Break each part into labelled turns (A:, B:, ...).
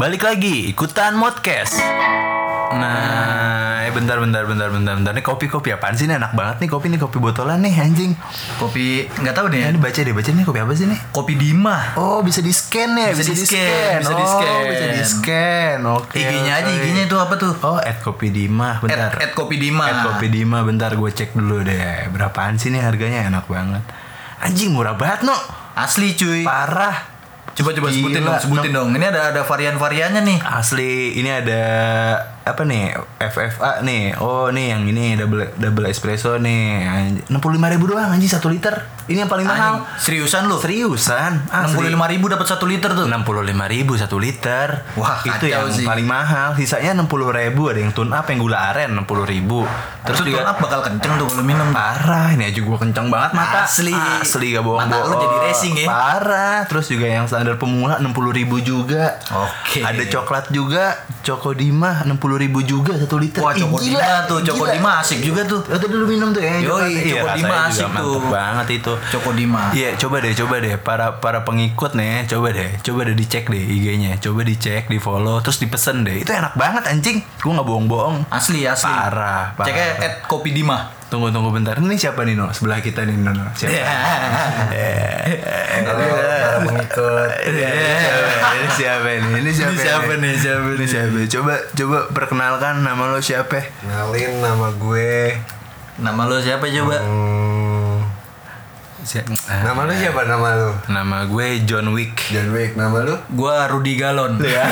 A: balik lagi ikutan modcast. Nah, eh, bentar, bentar, bentar, bentar, bentar. Nih kopi kopi apaan sih? Ini enak banget nih kopi nih kopi botolan nih anjing.
B: Kopi nggak tahu
A: Ya,
B: deh.
A: ini baca deh, baca nih kopi apa sih nih?
B: Kopi Dima.
A: Oh bisa di scan ya,
B: Bisa
A: bisa, di scan,
B: bisa
A: oh,
B: di-scan.
A: bisa di scan. Oke.
B: IG-nya aja. IG-nya itu apa tuh?
A: Oh, at kopi Dima, bentar.
B: At, at Kopi Dima.
A: At kopi Dima, bentar gue cek dulu deh. Berapaan sih nih harganya? Enak banget. Anjing murah banget no.
B: Asli cuy.
A: Parah.
B: Coba coba sebutin
A: Gila,
B: dong, sebutin dong. Ini ada ada varian-variannya nih.
A: Asli ini ada apa nih FFA nih oh nih yang ini double double espresso nih enam puluh lima ribu doang anjing satu liter ini yang paling mahal
B: Anjing, seriusan lu?
A: seriusan
B: Enam puluh lima ribu dapat satu liter tuh.
A: enam puluh lima ribu satu liter
B: Wah,
A: itu yang
B: sih.
A: paling mahal sisanya enam puluh ribu ada yang tune up yang gula aren enam puluh ribu
B: Terus
A: juga
B: up bakal kenceng tuh kalau minum.
A: Parah, ini aja gue kenceng banget mata
B: Asli.
A: Asli gak bohong
B: Mata lu jadi racing ya?
A: Parah Terus juga yang standar pemula 60 ribu juga
B: Oke.
A: Ada coklat juga Coko Dima 60 ribu juga satu liter
B: Wah, Coko
A: gila.
B: Dima tuh, Coko
A: Gila.
B: Dima asik juga tuh.
A: Oh, tadi lu minum tuh ya
B: Yoi,
A: coklat. Iya,
B: Dima
A: juga
B: asik tuh.
A: banget itu
B: Coko Dima.
A: Iya coba deh coba deh Para para pengikut nih Coba deh Coba deh dicek deh IG-nya Coba dicek di follow Terus dipesen deh Itu enak banget anjing Gue gak bohong-bohong
B: Asli asli.
A: Parah, parah.
B: Ceknya at Kopi Dima.
A: Tunggu tunggu bentar. Ini siapa nih No? Sebelah kita nih No. no. Siapa?
C: Halo para pengikut.
A: ini siapa ini? Ini siapa?
B: Ini siapa nih? Siapa
A: Ini siapa? Coba coba perkenalkan nama lo siapa?
C: Kenalin nama gue.
B: Nama lu siapa coba?
C: Hmm,
A: Si-
C: nama lu siapa nama lu?
A: Nama gue John Wick.
C: John Wick. Nama lu?
B: Gua Rudi Galon.
A: Iya.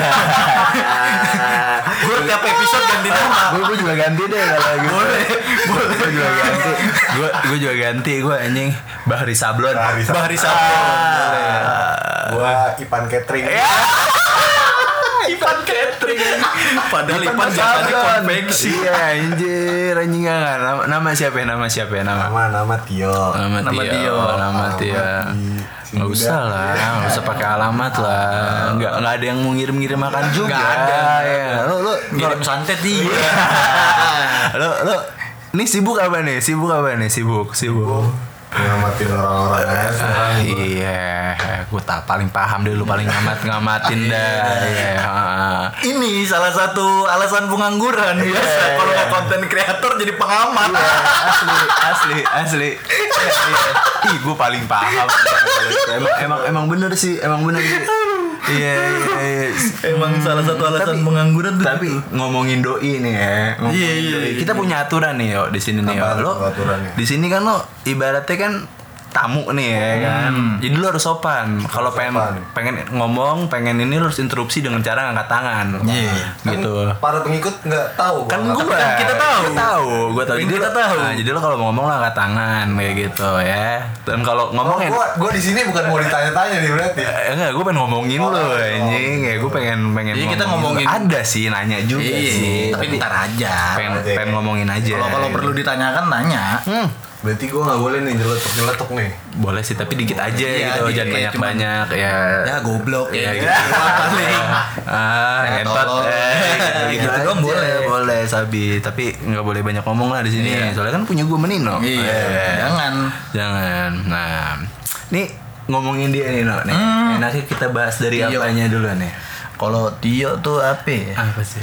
B: Gua tiap episode ganti nama.
A: gue gue juga ganti deh kalau gitu. Boleh, boleh. Gue juga ganti. Gue gue juga ganti. Gue anjing Bahri Sablon.
C: Bahri Sablon.
B: Bahri Sablon.
C: Gua Ipan Catering.
B: Ipan catering. Padahal Ipan biasanya
A: Sablon.
B: konveksi.
A: Iya anjir anjing enggak nama, nama siapa ya? Nama siapa ya? Nama
C: Nama nama Tio.
A: Nama,
B: Nama
A: Tio,
B: Tio.
A: nama Tio.
C: Sunda.
A: usah lah, nggak usah pakai alamat lah. Nggak nggak ada yang mau ngirim-ngirim makan juga.
B: Nggak ada.
A: Ya. Lo lo
B: Ngirim santet iya.
A: lo lo ini sibuk apa nih? Sibuk apa nih? Sibuk, sibuk.
C: Ngamatin orang-orang aja sekarang.
A: Iya, gue tak paling paham deh lu paling ngamat ngamatin dah. Iya.
B: Ini salah satu alasan pengangguran biasa kalau nggak konten kreator jadi pengamat.
A: Iya, asli, asli, asli. Iya, iya. Ih, gue paling paham. Emang, emang, emang bener sih, emang bener sih. Iya, iya, iya.
B: Emang salah satu alasan
A: Tapi-
B: pengangguran tuh.
A: Tapi ngomongin doi nih ya. ngomongin
B: Iya, iya, iya.
A: Kita punya aturan nih yo di sini nih yo. Lo di sini kan lo ibaratnya kan tamu nih ya kan. Jadi lo harus sopan. Kalau pengen
C: sopan.
A: pengen ngomong, pengen ini lo harus interupsi dengan cara ngangkat tangan.
B: Iya.
A: Gitu.
C: Para pengikut nggak tahu.
A: Kan
C: gua
B: kan kita tahu.
A: tahu, gue tahu.
B: Kan
A: Jadi
B: kita tahu.
A: Nah, jadi lo kalau mau ngomong lo angkat tangan kayak gitu ya. Dan kalau
C: Oh,
A: ngomongin
C: gua, gua di sini bukan mau ditanya-tanya nih berarti.
A: Eh, enggak, gue pengen ngomongin
C: Oh,
A: lo
C: oh,
A: anjing. Ya, gue pengen pengen
B: Iya, kita ngomongin.
A: Ada sih nanya juga
B: Iya,
A: sih.
B: tapi ntar aja.
A: pengen
C: aja.
A: pengen ngomongin aja.
B: Kalau kalau perlu ditanyakan nanya.
A: Hmm.
C: Berarti gua nggak boleh nih nyeletuk-nyeletuk nih.
A: Boleh sih, tapi dikit aja
B: Iya,
A: gitu,
B: dikit,
A: jangan
B: kayak
A: banyak-banyak ya.
B: Ya goblok
A: Ya,
B: ya
A: gitu.
B: gitu. Paling.
A: Ah,
B: Ya,
A: ngentot.
B: tolong.
A: Eh,
B: Gitu
A: aja.
B: doang boleh.
A: Boleh, Sabi. Tapi nggak boleh banyak ngomong lah di sini.
B: Iya.
A: Soalnya kan punya gue menino.
B: Iya, jangan.
A: Jangan. Nah, nih ngomongin dia nih, no. Nih,
B: Hmm.
A: enaknya kita bahas dari
B: Tio.
A: apanya dulu nih.
B: Kalau Tio tuh apa ya?
A: Apa sih?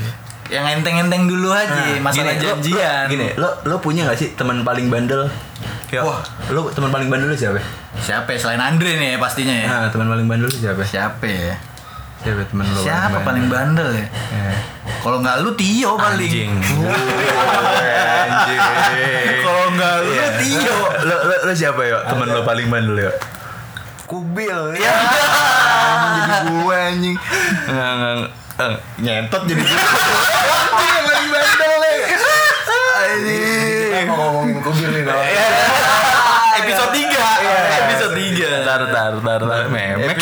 B: Yang enteng-enteng dulu aja, masalah
A: Gini,
B: janjian.
A: Lo, gini, lo lo punya gak sih teman paling bandel? Yo,
B: Wah.
A: lo teman paling bandel lu siapa?
B: Siapa ya? selain Andre nih pastinya ya?
A: Nah, teman paling bandel lu siapa?
B: Siapa ya?
A: Siapa teman lo?
B: Siapa paling bandel ya?
A: Ya.
B: Kalau nggak lu Tio paling.
A: Anjing. Anjing.
B: Kalau nggak lu
A: Iya.
B: Tio.
A: Lo, lo, lo siapa yo? Teman lo paling bandel yo?
C: Kubil
A: Ya. Jadi gue anjing. Nggak, nggak, eh, nyentot jadi. Dia paling bandel.
C: Kita mau ngomongin kubil nih dong.
B: Episode 3 Episode 3
A: Tar, tar, tar, tar. Memek.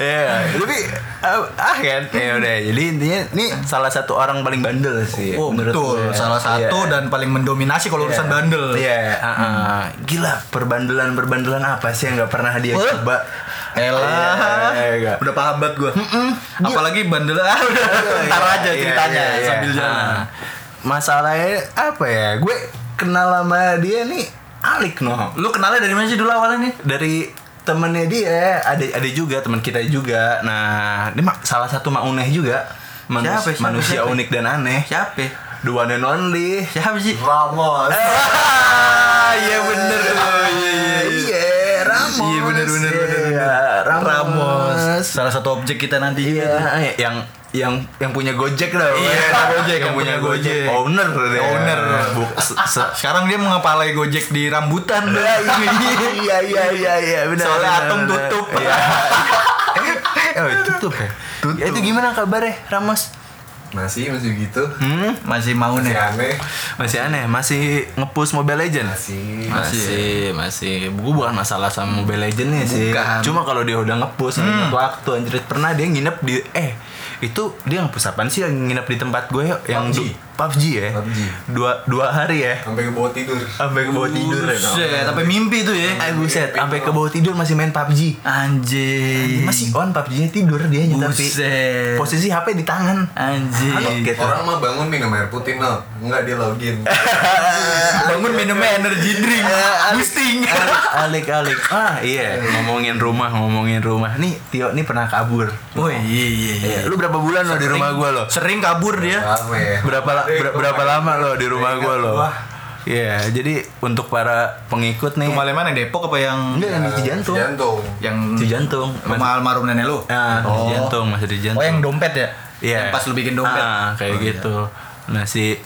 A: Bandel. Ya, tapi ah ah, kan. Ya udah. Jadi intinya ini salah satu orang paling bandel sih.
B: Oh
A: menurut
B: betul
A: gue.
B: Salah satu
A: Iya.
B: dan paling mendominasi kalau urusan bandel
A: Iya, ah, ah. gila perbandelan perbandelan apa sih yang nggak pernah dia
B: Wah.
A: coba?
B: Elah
A: Iya, iya.
B: Udah paham banget gue Apalagi bandel ah, udah Ntar aja
A: Iya,
B: ceritanya
A: iya, iya.
B: Sambil jalan
A: Ah. Masalahnya apa ya? Gue kenal sama dia nih Alik no.
B: Lu kenalnya dari mana sih dulu awalnya nih?
A: Dari temennya dia. Ada ada juga teman kita juga. Nah ini mak salah satu mauneh juga. Manus-
B: Siapa, siapa,
A: manusia
B: siapa?
A: unik dan aneh.
B: Siapa?
A: the one and only.
B: Siapa sih?
C: Ramos.
A: ah iya bener tuh. Iya iya. Iya Ramos
B: Iya bener bener bener.
A: Iya, Ramos,
B: Ramos. Salah satu objek kita nanti.
A: Iya, yang yang yang punya Gojek lah.
B: Iya, Gojek,
A: yang,
B: yang
A: punya
B: punya
A: Gojek.
B: Gojek.
A: Owner dia.
B: Owner.
A: Buk, se- se-
B: Sekarang dia mengepalai Gojek di rambutan.
A: iya iya iya iya benar.
B: Soalnya
A: benar,
B: Atom
A: benar.
B: tutup.
A: Iya. oh, tutup ya.
B: Tutup.
A: Ya, itu gimana kabarnya Ramos?
C: Masih masih gitu.
A: Hmm?
B: Masih mau
C: Masih
B: nih.
C: aneh.
A: Masih aneh, masih ngepush Mobile Legend.
C: Masih.
A: Masih, masih. Gue bukan masalah sama Mobile Legend sih.
B: Bukan.
A: Cuma kalau dia udah ngepush hmm. waktu anjir pernah dia nginep di eh itu dia ngepush apaan sih yang nginep di tempat gue yang
C: PUBG.
A: PUBG ya.
C: PUBG.
A: Dua dua hari ya.
C: Sampai ke bawah tidur.
A: Sampai ke bawah tidur ya.
B: tapi mimpi tuh ya.
A: Eh buset, sampai ke bawah tidur masih main PUBG.
B: Anjing.
A: Masih on PUBG-nya tidur dia tapi
B: Buset.
A: posisi HP di tangan.
B: Anjing.
A: Gitu.
C: Orang mah bangun minum air putih no. Enggak dia login.
B: Bangun minum energy drink. Boosting.
A: alik alik ah iya ngomongin rumah ngomongin rumah nih Tio nih pernah kabur
B: Oh iya iya iya.
A: lu berapa bulan lo di rumah gua lo
B: Sering kabur dia.
A: Berapa la- ber- berapa lama lo di rumah gua lo
C: Wah.
A: Iya, jadi untuk para pengikut nih
B: Rumah mana Depok apa yang
A: enggak yang di Cijantung.
C: Jantung.
B: yang
A: Di Jantung.
B: rumah almarhum nenek lu?
A: Ah, di Jantung, masih di Jantung.
B: Oh yang dompet ya?
A: Iya.
B: Yang pas lu bikin dompet.
A: Ah, kayak gitu. Nah, si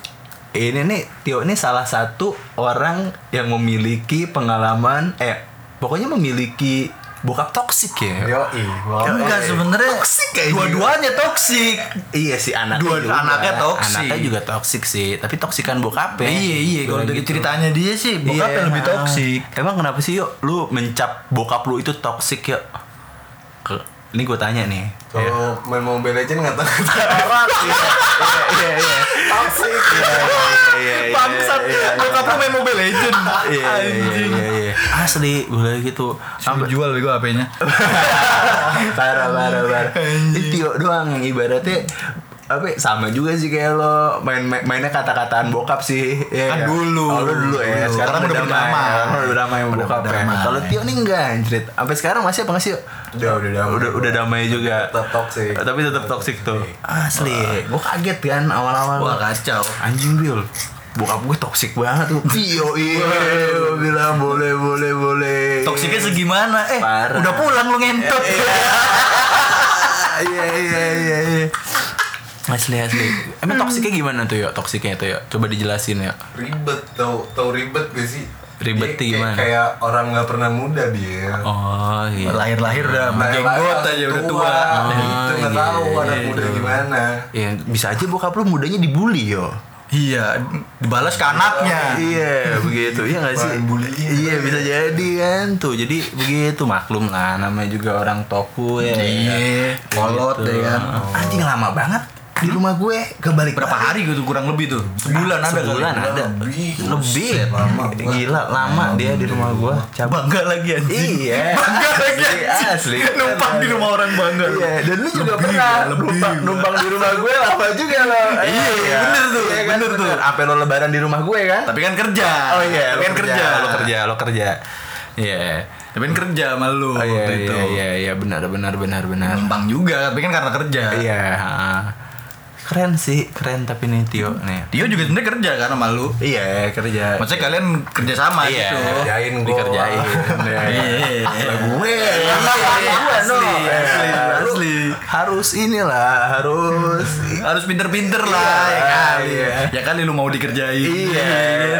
A: ini nih Tio ini salah satu orang yang memiliki pengalaman eh pokoknya memiliki bokap toksik ya.
C: Yoi.
B: Enggak sebenarnya
A: Toksik kayaknya.
B: dua-duanya toksik.
A: Iya sih anaknya
B: Dua-
A: juga.
B: anaknya toksik.
A: Anaknya juga toksik sih, tapi toksikan bokapnya.
B: Iya iya kalau
A: Kayak
B: dari
A: gitu.
B: ceritanya dia sih bokapnya
A: Iya.
B: lebih toksik.
A: Emang kenapa sih yuk lu mencap bokap lu itu toksik yuk? Ini gue tanya nih.
C: Kalau main Mobile Legends nggak tahu
A: orang. Iya iya iya.
C: toxic.
A: Iya iya iya.
B: Bangsat,
A: iya, iya.
B: bokap lu main Mobile Legend.
A: Iya iya iya iya. Asli gue gitu.
B: Sampai jual bego HP-nya.
A: parah parah parah. Tio doang yang ibaratnya apa ya, sama juga sih kayak lo main main- mainnya kata-kataan bokap sih ya
B: Kan dulu.
A: oh, lo dulu ya
B: Dulu.
A: sekarang
B: Sekarang
A: udah
B: udah
A: damai
B: berdamai.
A: udah damai sama
B: Udah
A: bokap ya kalau Tio nih enggak anjrit sampai sekarang masih apa nggak sih?
C: Udah udah damai.
A: udah udah damai juga
C: Tetap toxic.
A: tapi tetap toksik tuh asli gue kaget kan awal-awal
B: Wah kacau.
A: anjing Bil bokap gue toksik banget tuh Tio iya Gua bilang boleh boleh boleh
B: Toksiknya segimana? Eh,
A: Parah.
B: udah pulang lu ngentot.
A: iya iya iya iya asli asli emang toksiknya gimana tuh ya toksiknya tuh ya coba dijelasin ya
C: Ribet tau tau ribet gak sih?
A: Ribet
C: Dia
A: gimana?
C: Kayak, kayak orang nggak pernah muda dia.
A: oh iya
B: Lahir-lahir udah
C: Nah,
B: jenggot
C: langsung
B: aja udah tua.
C: Nah,
A: Oh,
C: itu nggak
A: iya,
C: tahu anak
A: iya.
C: muda gimana.
A: ya bisa aja bokap lu mudanya dibully yo
B: Iya, dibalas ke anaknya.
A: iya begitu iya nggak sih iya bisa jadi kan tuh jadi begitu maklum lah namanya juga orang toku ya
B: Iya, kolot
A: Gitu.
B: ya kan.
A: anjing lama banget di rumah gue kebalik
B: Berapa hari gitu kurang lebih tuh? Sebulan ada kali.
A: sebulan ada
C: Lebih.
A: lebih
C: lama.
A: gila lama dia di rumah gue cabang
B: Bangga lagi anjing.
A: iya
B: Bangga lagi
A: Asli.
B: Numpang di rumah orang bangga.
A: Iya, dan lu juga pernah
B: lebih.
A: numpang, numpang di rumah gue lama juga lo.
B: Iya, bener tuh,
A: Iya kan,
B: bener tuh.
A: Apa lo lebaran di rumah gue kan?
B: Tapi kan kerja.
A: Oh iya, lo
B: kan kerja.
A: lo kerja, lo kerja. Iya.
B: Tapi kan kerja sama lu
A: Oh iya,
B: waktu itu.
A: iya, iya, iya, benar, benar, benar, benar.
B: Numpang juga, tapi kan karena kerja.
A: Iya. Keren sih, keren tapi nih Tio nih.
B: Dia juga sebenarnya kerja kan sama lu.
A: Iya, kerja.
B: Maksudnya kalian kerja sama
A: Iya,
B: gitu.
C: Kerjain
A: dikerjain. Iya.
B: Iya.
A: gue
B: Iya,
A: gue
B: asli, asli,
A: harus inilah harus
B: Harus pinter-pinter lah ya kali.
A: iya.
B: Ya kali lu mau dikerjain.
A: iya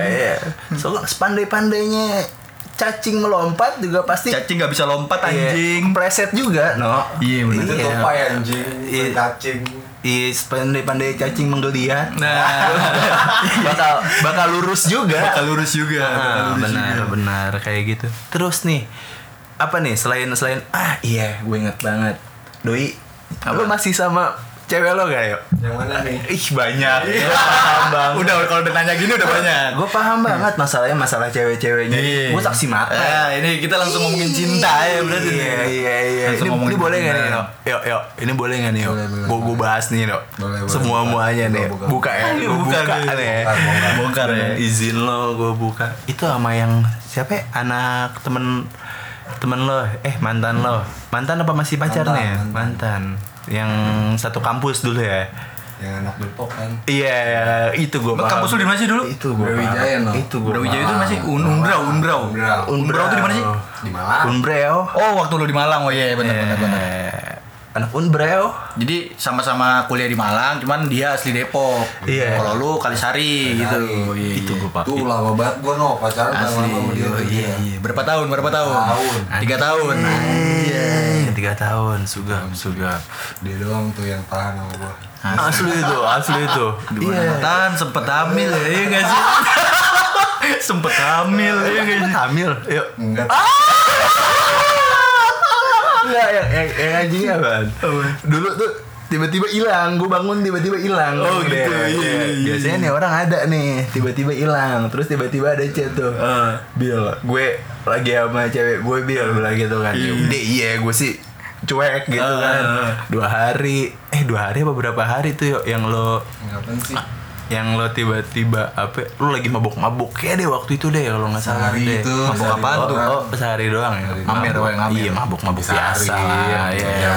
A: iya soalnya sepandai-pandainya cacing melompat juga pasti
B: Cacing gak bisa lompat
A: Iya,
B: anjing.
A: preset juga no
B: Iya, bener.
C: Itu tupai anjing.
A: Iya.
C: Cacing.
A: Iya, sepandai-pandai cacing menggeliat
B: Nah,
A: bakal bakal lurus juga
B: bakal lurus juga. bakal
A: Ah,
B: lurus
A: benar
B: juga.
A: benar kayak gitu terus nih apa nih selain selain ah iya gue inget banget doi
B: Apa?
A: lu masih sama cewek lo gak yuk
C: Yang mana nih?
A: ih banyak Gue paham
B: Udah kalau udah nanya gini udah banyak.
A: gue paham banget masalahnya masalah cewek-ceweknya
B: Iya.
A: gue saksi mata
B: Ya, ini kita langsung ngomongin cinta ya berarti nih.
A: Iya iya iya. Ini, ini boleh nggak nih? Yuk yuk. Ini boleh nggak nih, Yuk? Gue gue bahas nih,
C: boleh.
A: Semua muanya
C: Buka,
A: nih.
C: buka.
A: Buka ya. Gue
B: Buka
A: buka
B: nih.
A: nih.
B: Ya.
A: Dengan Izin lo gue buka. Itu sama yang siapa? ya? Anak temen temen lo eh mantan lo mantan apa masih pacarnya
C: Mantan,
A: mantan yang satu kampus dulu ya
C: Yang anak Depok kan.
A: iya itu gue
B: Lo kampus lu di mana sih dulu?
A: itu gue
C: Brawijaya, no?
A: itu gue
B: Brawijaya itu masih Un Unbrau, Unbrau.
C: Unbrau.
B: Unbrau tuh di mana sih?
C: Di Malang.
A: Unbreo
B: Oh, waktu lu di Malang. Oh iya, benar benar benar.
A: Anak Unbreo
B: Jadi sama-sama kuliah di Malang, cuman dia asli Depok.
A: Iya.
B: Kalau lu Kalisari gitu. Oh, iya,
A: itu
B: iya.
A: gue pak
C: Tuh lama banget gua no pacaran
B: Asli.
C: lama sama dia.
B: Oh,
C: tuh.
B: iya, iya. Berapa tahun? Berapa tahun?
C: Tahun.
B: Tiga tahun.
A: Iya, tiga tahun, sugap, sugap.
C: Dia doang tuh yang tahan sama gua.
A: Asli itu, asli itu.
B: Iya. Tahan sempet hamil ya, iya gak sih? sempet hamil, iya gak sih?
A: Hamil, yuk.
C: Enggak.
A: Enggak, yang, yang, yang anjingnya apaan? Dulu tuh tiba-tiba hilang, gue bangun tiba-tiba hilang.
B: Oh,
A: Udah,
B: gitu, iya, iya,
A: Biasanya nih orang ada nih, tiba-tiba hilang, terus tiba-tiba ada chat tuh.
B: Ah.
A: Bil, gue lagi sama cewek gue Bil, bilang gitu kan. Ya udah iya, gue sih cuek gitu
B: Ah.
A: kan. Dua hari, eh dua hari apa berapa hari tuh yuk yang lo
C: Ngapain sih?
A: Yang lo tiba-tiba apa lu lagi mabuk-mabuk ya deh waktu itu deh kalau nggak salah
C: Sehari
A: deh
C: itu,
A: mabuk apaan tuh
C: doang.
A: oh sehari doang ya
C: Sehari
B: Ngamir,
A: Mabuk.
B: woy, ngamir.
A: iya mabuk-mabuk
C: Sehari,
A: biasa
C: iya.
A: ya
C: Iya.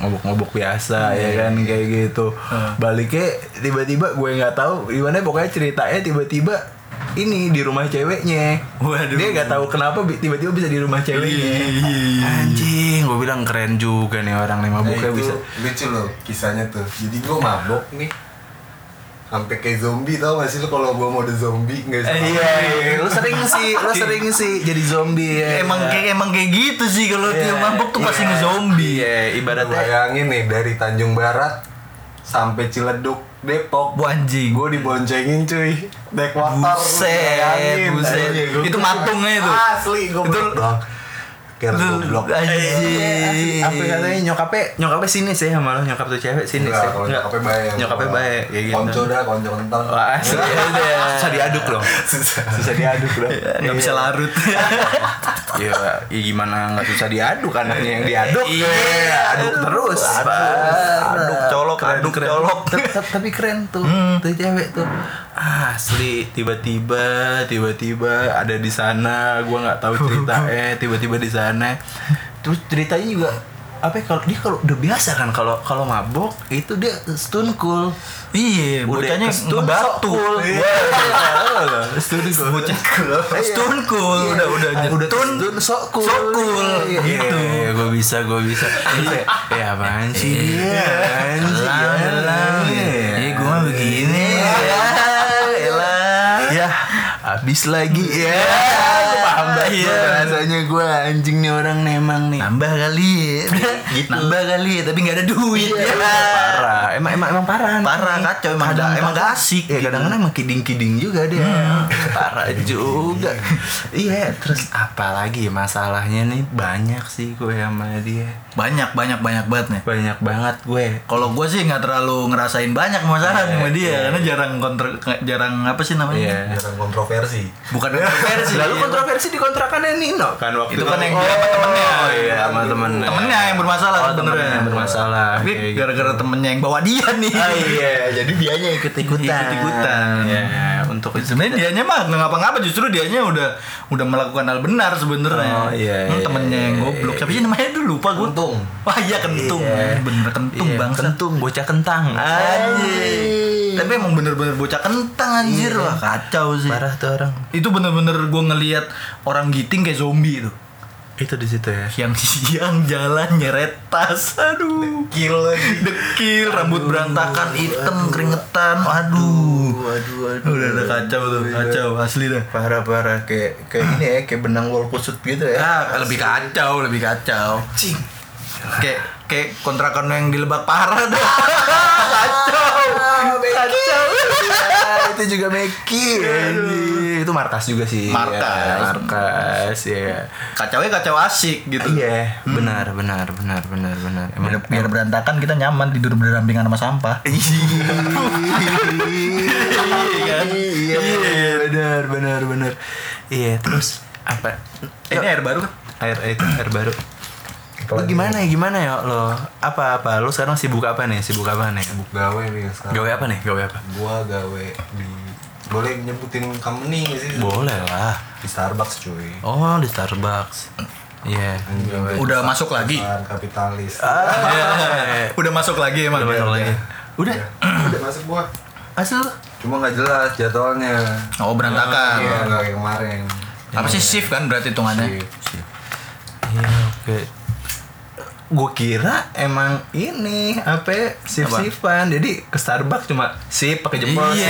A: mabuk-mabuk biasa ya kan kayak gitu baliknya tiba-tiba gue nggak tahu gimana pokoknya ceritanya tiba-tiba ini di rumah ceweknya
B: Waduh.
A: dia nggak tahu kenapa tiba-tiba bisa di rumah ceweknya
B: Iya,
A: anjing gue bilang keren juga nih orang nih
C: Nah,
A: mabuknya
C: itu
A: bisa
C: lucu loh kisahnya tuh. Jadi gua mabok nih. Sampai kayak zombie tau gak sih lu kalau gua mode zombie nggak sih?
A: Eh, iya, iya, lu sering sih, lu sering sih jadi zombie ya.
B: Emang kayak emang kayak gitu sih kalau dia mabuk tuh pasti ngezombie.
A: Iya,
C: Lu
A: ibaratnya
C: bayangin nih dari Tanjung Barat sampai Ciledug Depok
B: Bu anjing.
C: gue diboncengin cuy naik motor
B: Buset, buset. Itu matungnya itu.
C: asli gue
B: Itu-
C: kira goblok.
B: Anjing.
A: apa katanya nyokapnya nyokapnya sini sih sama lo nyokap tuh cewek sini
C: Enggak,
A: sih.
C: kalau nyokapnya baik.
A: Nyokapnya baik kayak gitu.
C: Konco dah konco kentang.
A: Wah, asli ya susah diaduk loh. Susah. Diaduk loh.
B: Nggak bisa larut.
A: Iya, ya gimana nggak susah diaduk anaknya yang diaduk.
B: Iya.
A: aduk terus.
B: Aduk, colok, aduk, colok.
A: Tapi keren tuh, tuh cewek tuh. Asli, tiba-tiba, tiba-tiba ada di sana. Gua nggak tahu ceritanya. Tiba-tiba di sana. Terus ceritanya juga apa ya, kalau dia kalau udah biasa kan kalau kalau mabok itu dia stun cool
B: Iya, bocahnya
A: stun
B: ngebatu.
A: cool
B: Iya.
A: stun cool
B: Bocah stun cool, udah udah
A: udah
B: nyetun.
A: stun sok cool
B: Sok cool,
A: Iya,
B: gitu.
A: iya, gue bisa gue bisa eh apaan sih dia apaan sih
B: Lah,
A: ya?
B: lah. Eh, gua mah begini.
A: ya elah. ya habis lagi ya Gua paham banget
B: Iya.
A: gua rasanya gue anjing nih orang nih emang nih
B: Nambah kali.
A: Gitu.
B: Nambah kali, tapi nggak ada duit.
A: Iya, parah emang emang emang parah
B: Parah kacau emang
A: Kadang-
B: emang gak asik.
A: Iya
B: gitu.
A: kadang-kadang emang kiding-kiding juga dia Parah juga Iya terus apalagi masalahnya nih Banyak sih gue sama dia
B: Banyak banyak banyak banget nih.
A: Banyak banget gue
B: Kalau gue sih nggak terlalu ngerasain banyak masalah
A: Iya,
B: sama dia
A: iya.
B: karena jarang kontrol jarang apa sih namanya?
A: Iya
C: jangan kontroversi
B: Bukan kontroversi.
A: Lalu kontroversi di kontrakannya Nino. Kan waktu
B: Itu kan yang
A: oh,
B: dia temennya.
A: iya sama temennya
B: Temennya yang bermasalah
A: Oh,
B: sebenarnya.
A: temennya yang bermasalah.
B: Tapi
A: Kayak gitu.
B: gara-gara temennya yang bawa dia nih.
A: Ah, iya jadi dianya ikut-ikutan
B: Ikut-ikutan.
A: Iya untuk itu
B: Sebenarnya dianya mah nggak ngapa-ngapa justru dianya udah udah melakukan hal benar sebenarnya.
A: Oh, iya,
B: Hmm,
A: iya,
B: temennya yang
A: iya,
B: goblok.
A: iya.
B: Siapa sih namanya dulu lupa gue.
C: Kentung.
B: Wah iya kentung.
A: Iya.
B: Bener kentung
A: Iya,
B: bangsa.
A: kentung bocah kentang
B: Anjir. Tapi emang bener-bener bocah kentang anjir
A: Iya.
B: Wah kacau sih
A: Parah tuh orang
B: Itu bener-bener gue ngelihat orang giting kayak zombie itu
A: Itu di situ ya.
B: Siang-siang jalan nyeret tas. Aduh.
C: Kill lagi.
B: Dekil, rambut berantakan, hitam, keringetan. Aduh.
A: Waduh waduh
B: Udah udah kacau tuh, kacau asli dah.
A: Parah-parah kayak kayak ini ya kayak benang wol kusut gitu ya.
B: Ah, lebih kacau, lebih kacau.
A: Cing
B: Kayak kayak kontrakan yang di Lebak Parah dah. Kacau. Kacau
A: itu juga Meki itu markas juga sih
B: Markas.
A: Ya, markas ya
B: Kacaunya kacau asik gitu.
A: Iya benar benar benar benar benar. Emang
B: biar, biar berantakan kita nyaman tidur berdampingan sama sampah.
A: Iya iya benar benar benar. Iya terus apa?
B: Ini air baru kan
A: air itu air baru Lu gimana ya gimana ya lo apa apa lu sekarang sibuk apa nih sibuk apa nih
C: Sibuk gawe nih sekarang
A: gawe apa nih gawe apa
C: gua gawe di boleh nyebutin company sih
A: boleh lah
C: di Starbucks cuy
A: oh di Starbucks Iya.
C: Anjing,
B: Udah masuk lagi.
C: kapitalis.
A: Ah,
B: Udah masuk lagi emang.
A: Udah masuk lagi. Udah.
C: Udah masuk gua.
A: Asal?
C: Cuma nggak jelas jadwalnya.
B: Oh berantakan.
C: Iya, kayak kemarin.
B: Apa sih shift kan berarti hitungannya?
C: Shift.
A: Iya, oke. Gue kira emang ini apa sip sipan jadi ke Starbucks cuma sip pakai jempol
B: Iya,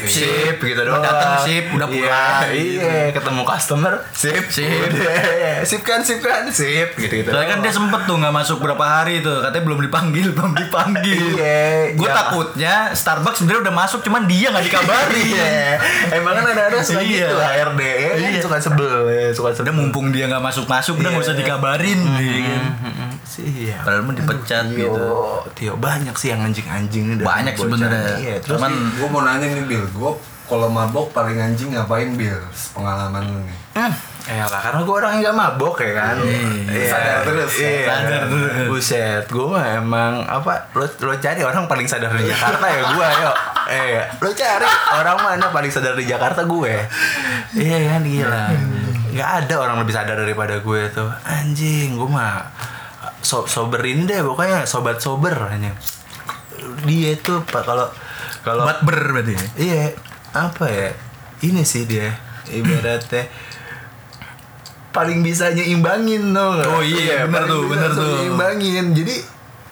B: sip, sip.
A: gitu
B: Udah
A: doang
B: datang, sip, udah
A: Iya,
B: pulang.
A: iya ketemu customer sip
B: Sip.
A: udah. sip kan sip kan sip gitu gitu
B: Soalnya kan dia sempet tuh nggak masuk berapa hari tuh, katanya belum dipanggil, belum dipanggil.
A: Iya,
B: Gue
A: ya.
B: takutnya Starbucks sebenarnya udah masuk, cuman dia nggak dikabarin.
A: Iya, emang kan ada-ada suka
B: Iya.
A: gitu HRD ya, kan
B: Iya.
A: suka sebel ya, suka sebel.
B: Udah mumpung dia nggak masuk masuk, udah nggak usah dikabarin. iya kan.
A: Mm-mm. Sih ya.
B: Padahal mah dipecat
A: Tio,
B: gitu.
A: Tio banyak sih yang anjing-anjing
B: Banyak sebenarnya.
A: Iya, terus
B: Cuman
C: Gue mau nanya nih Bill, gue kalau mabok paling anjing ngapain Bill? Pengalaman lu nih.
A: Hmm, ya lah karena gue orang yang gak mabok ya kan. Iya,
C: Sadar terus,
A: Iya,
B: sadar terus.
A: Buset, gue mah emang apa? Lo lo cari orang paling sadar di Jakarta ya gue, yuk. Eh, lo cari orang mana paling sadar di Jakarta gue. Iya kan gila. Gak ada orang lebih sadar daripada gue tuh. Anjing, gue mah so soberin deh pokoknya sobat sober hanya. Dia tuh pak kalau kalau
B: buat ber berarti. ya?
A: Iya, apa ya? Ini sih dia ibaratnya paling bisa nyimbangin tuh.
B: Oh iya, bener
A: paling
B: tuh,
A: bisa
B: bener tuh.
A: Nyimbangin. Jadi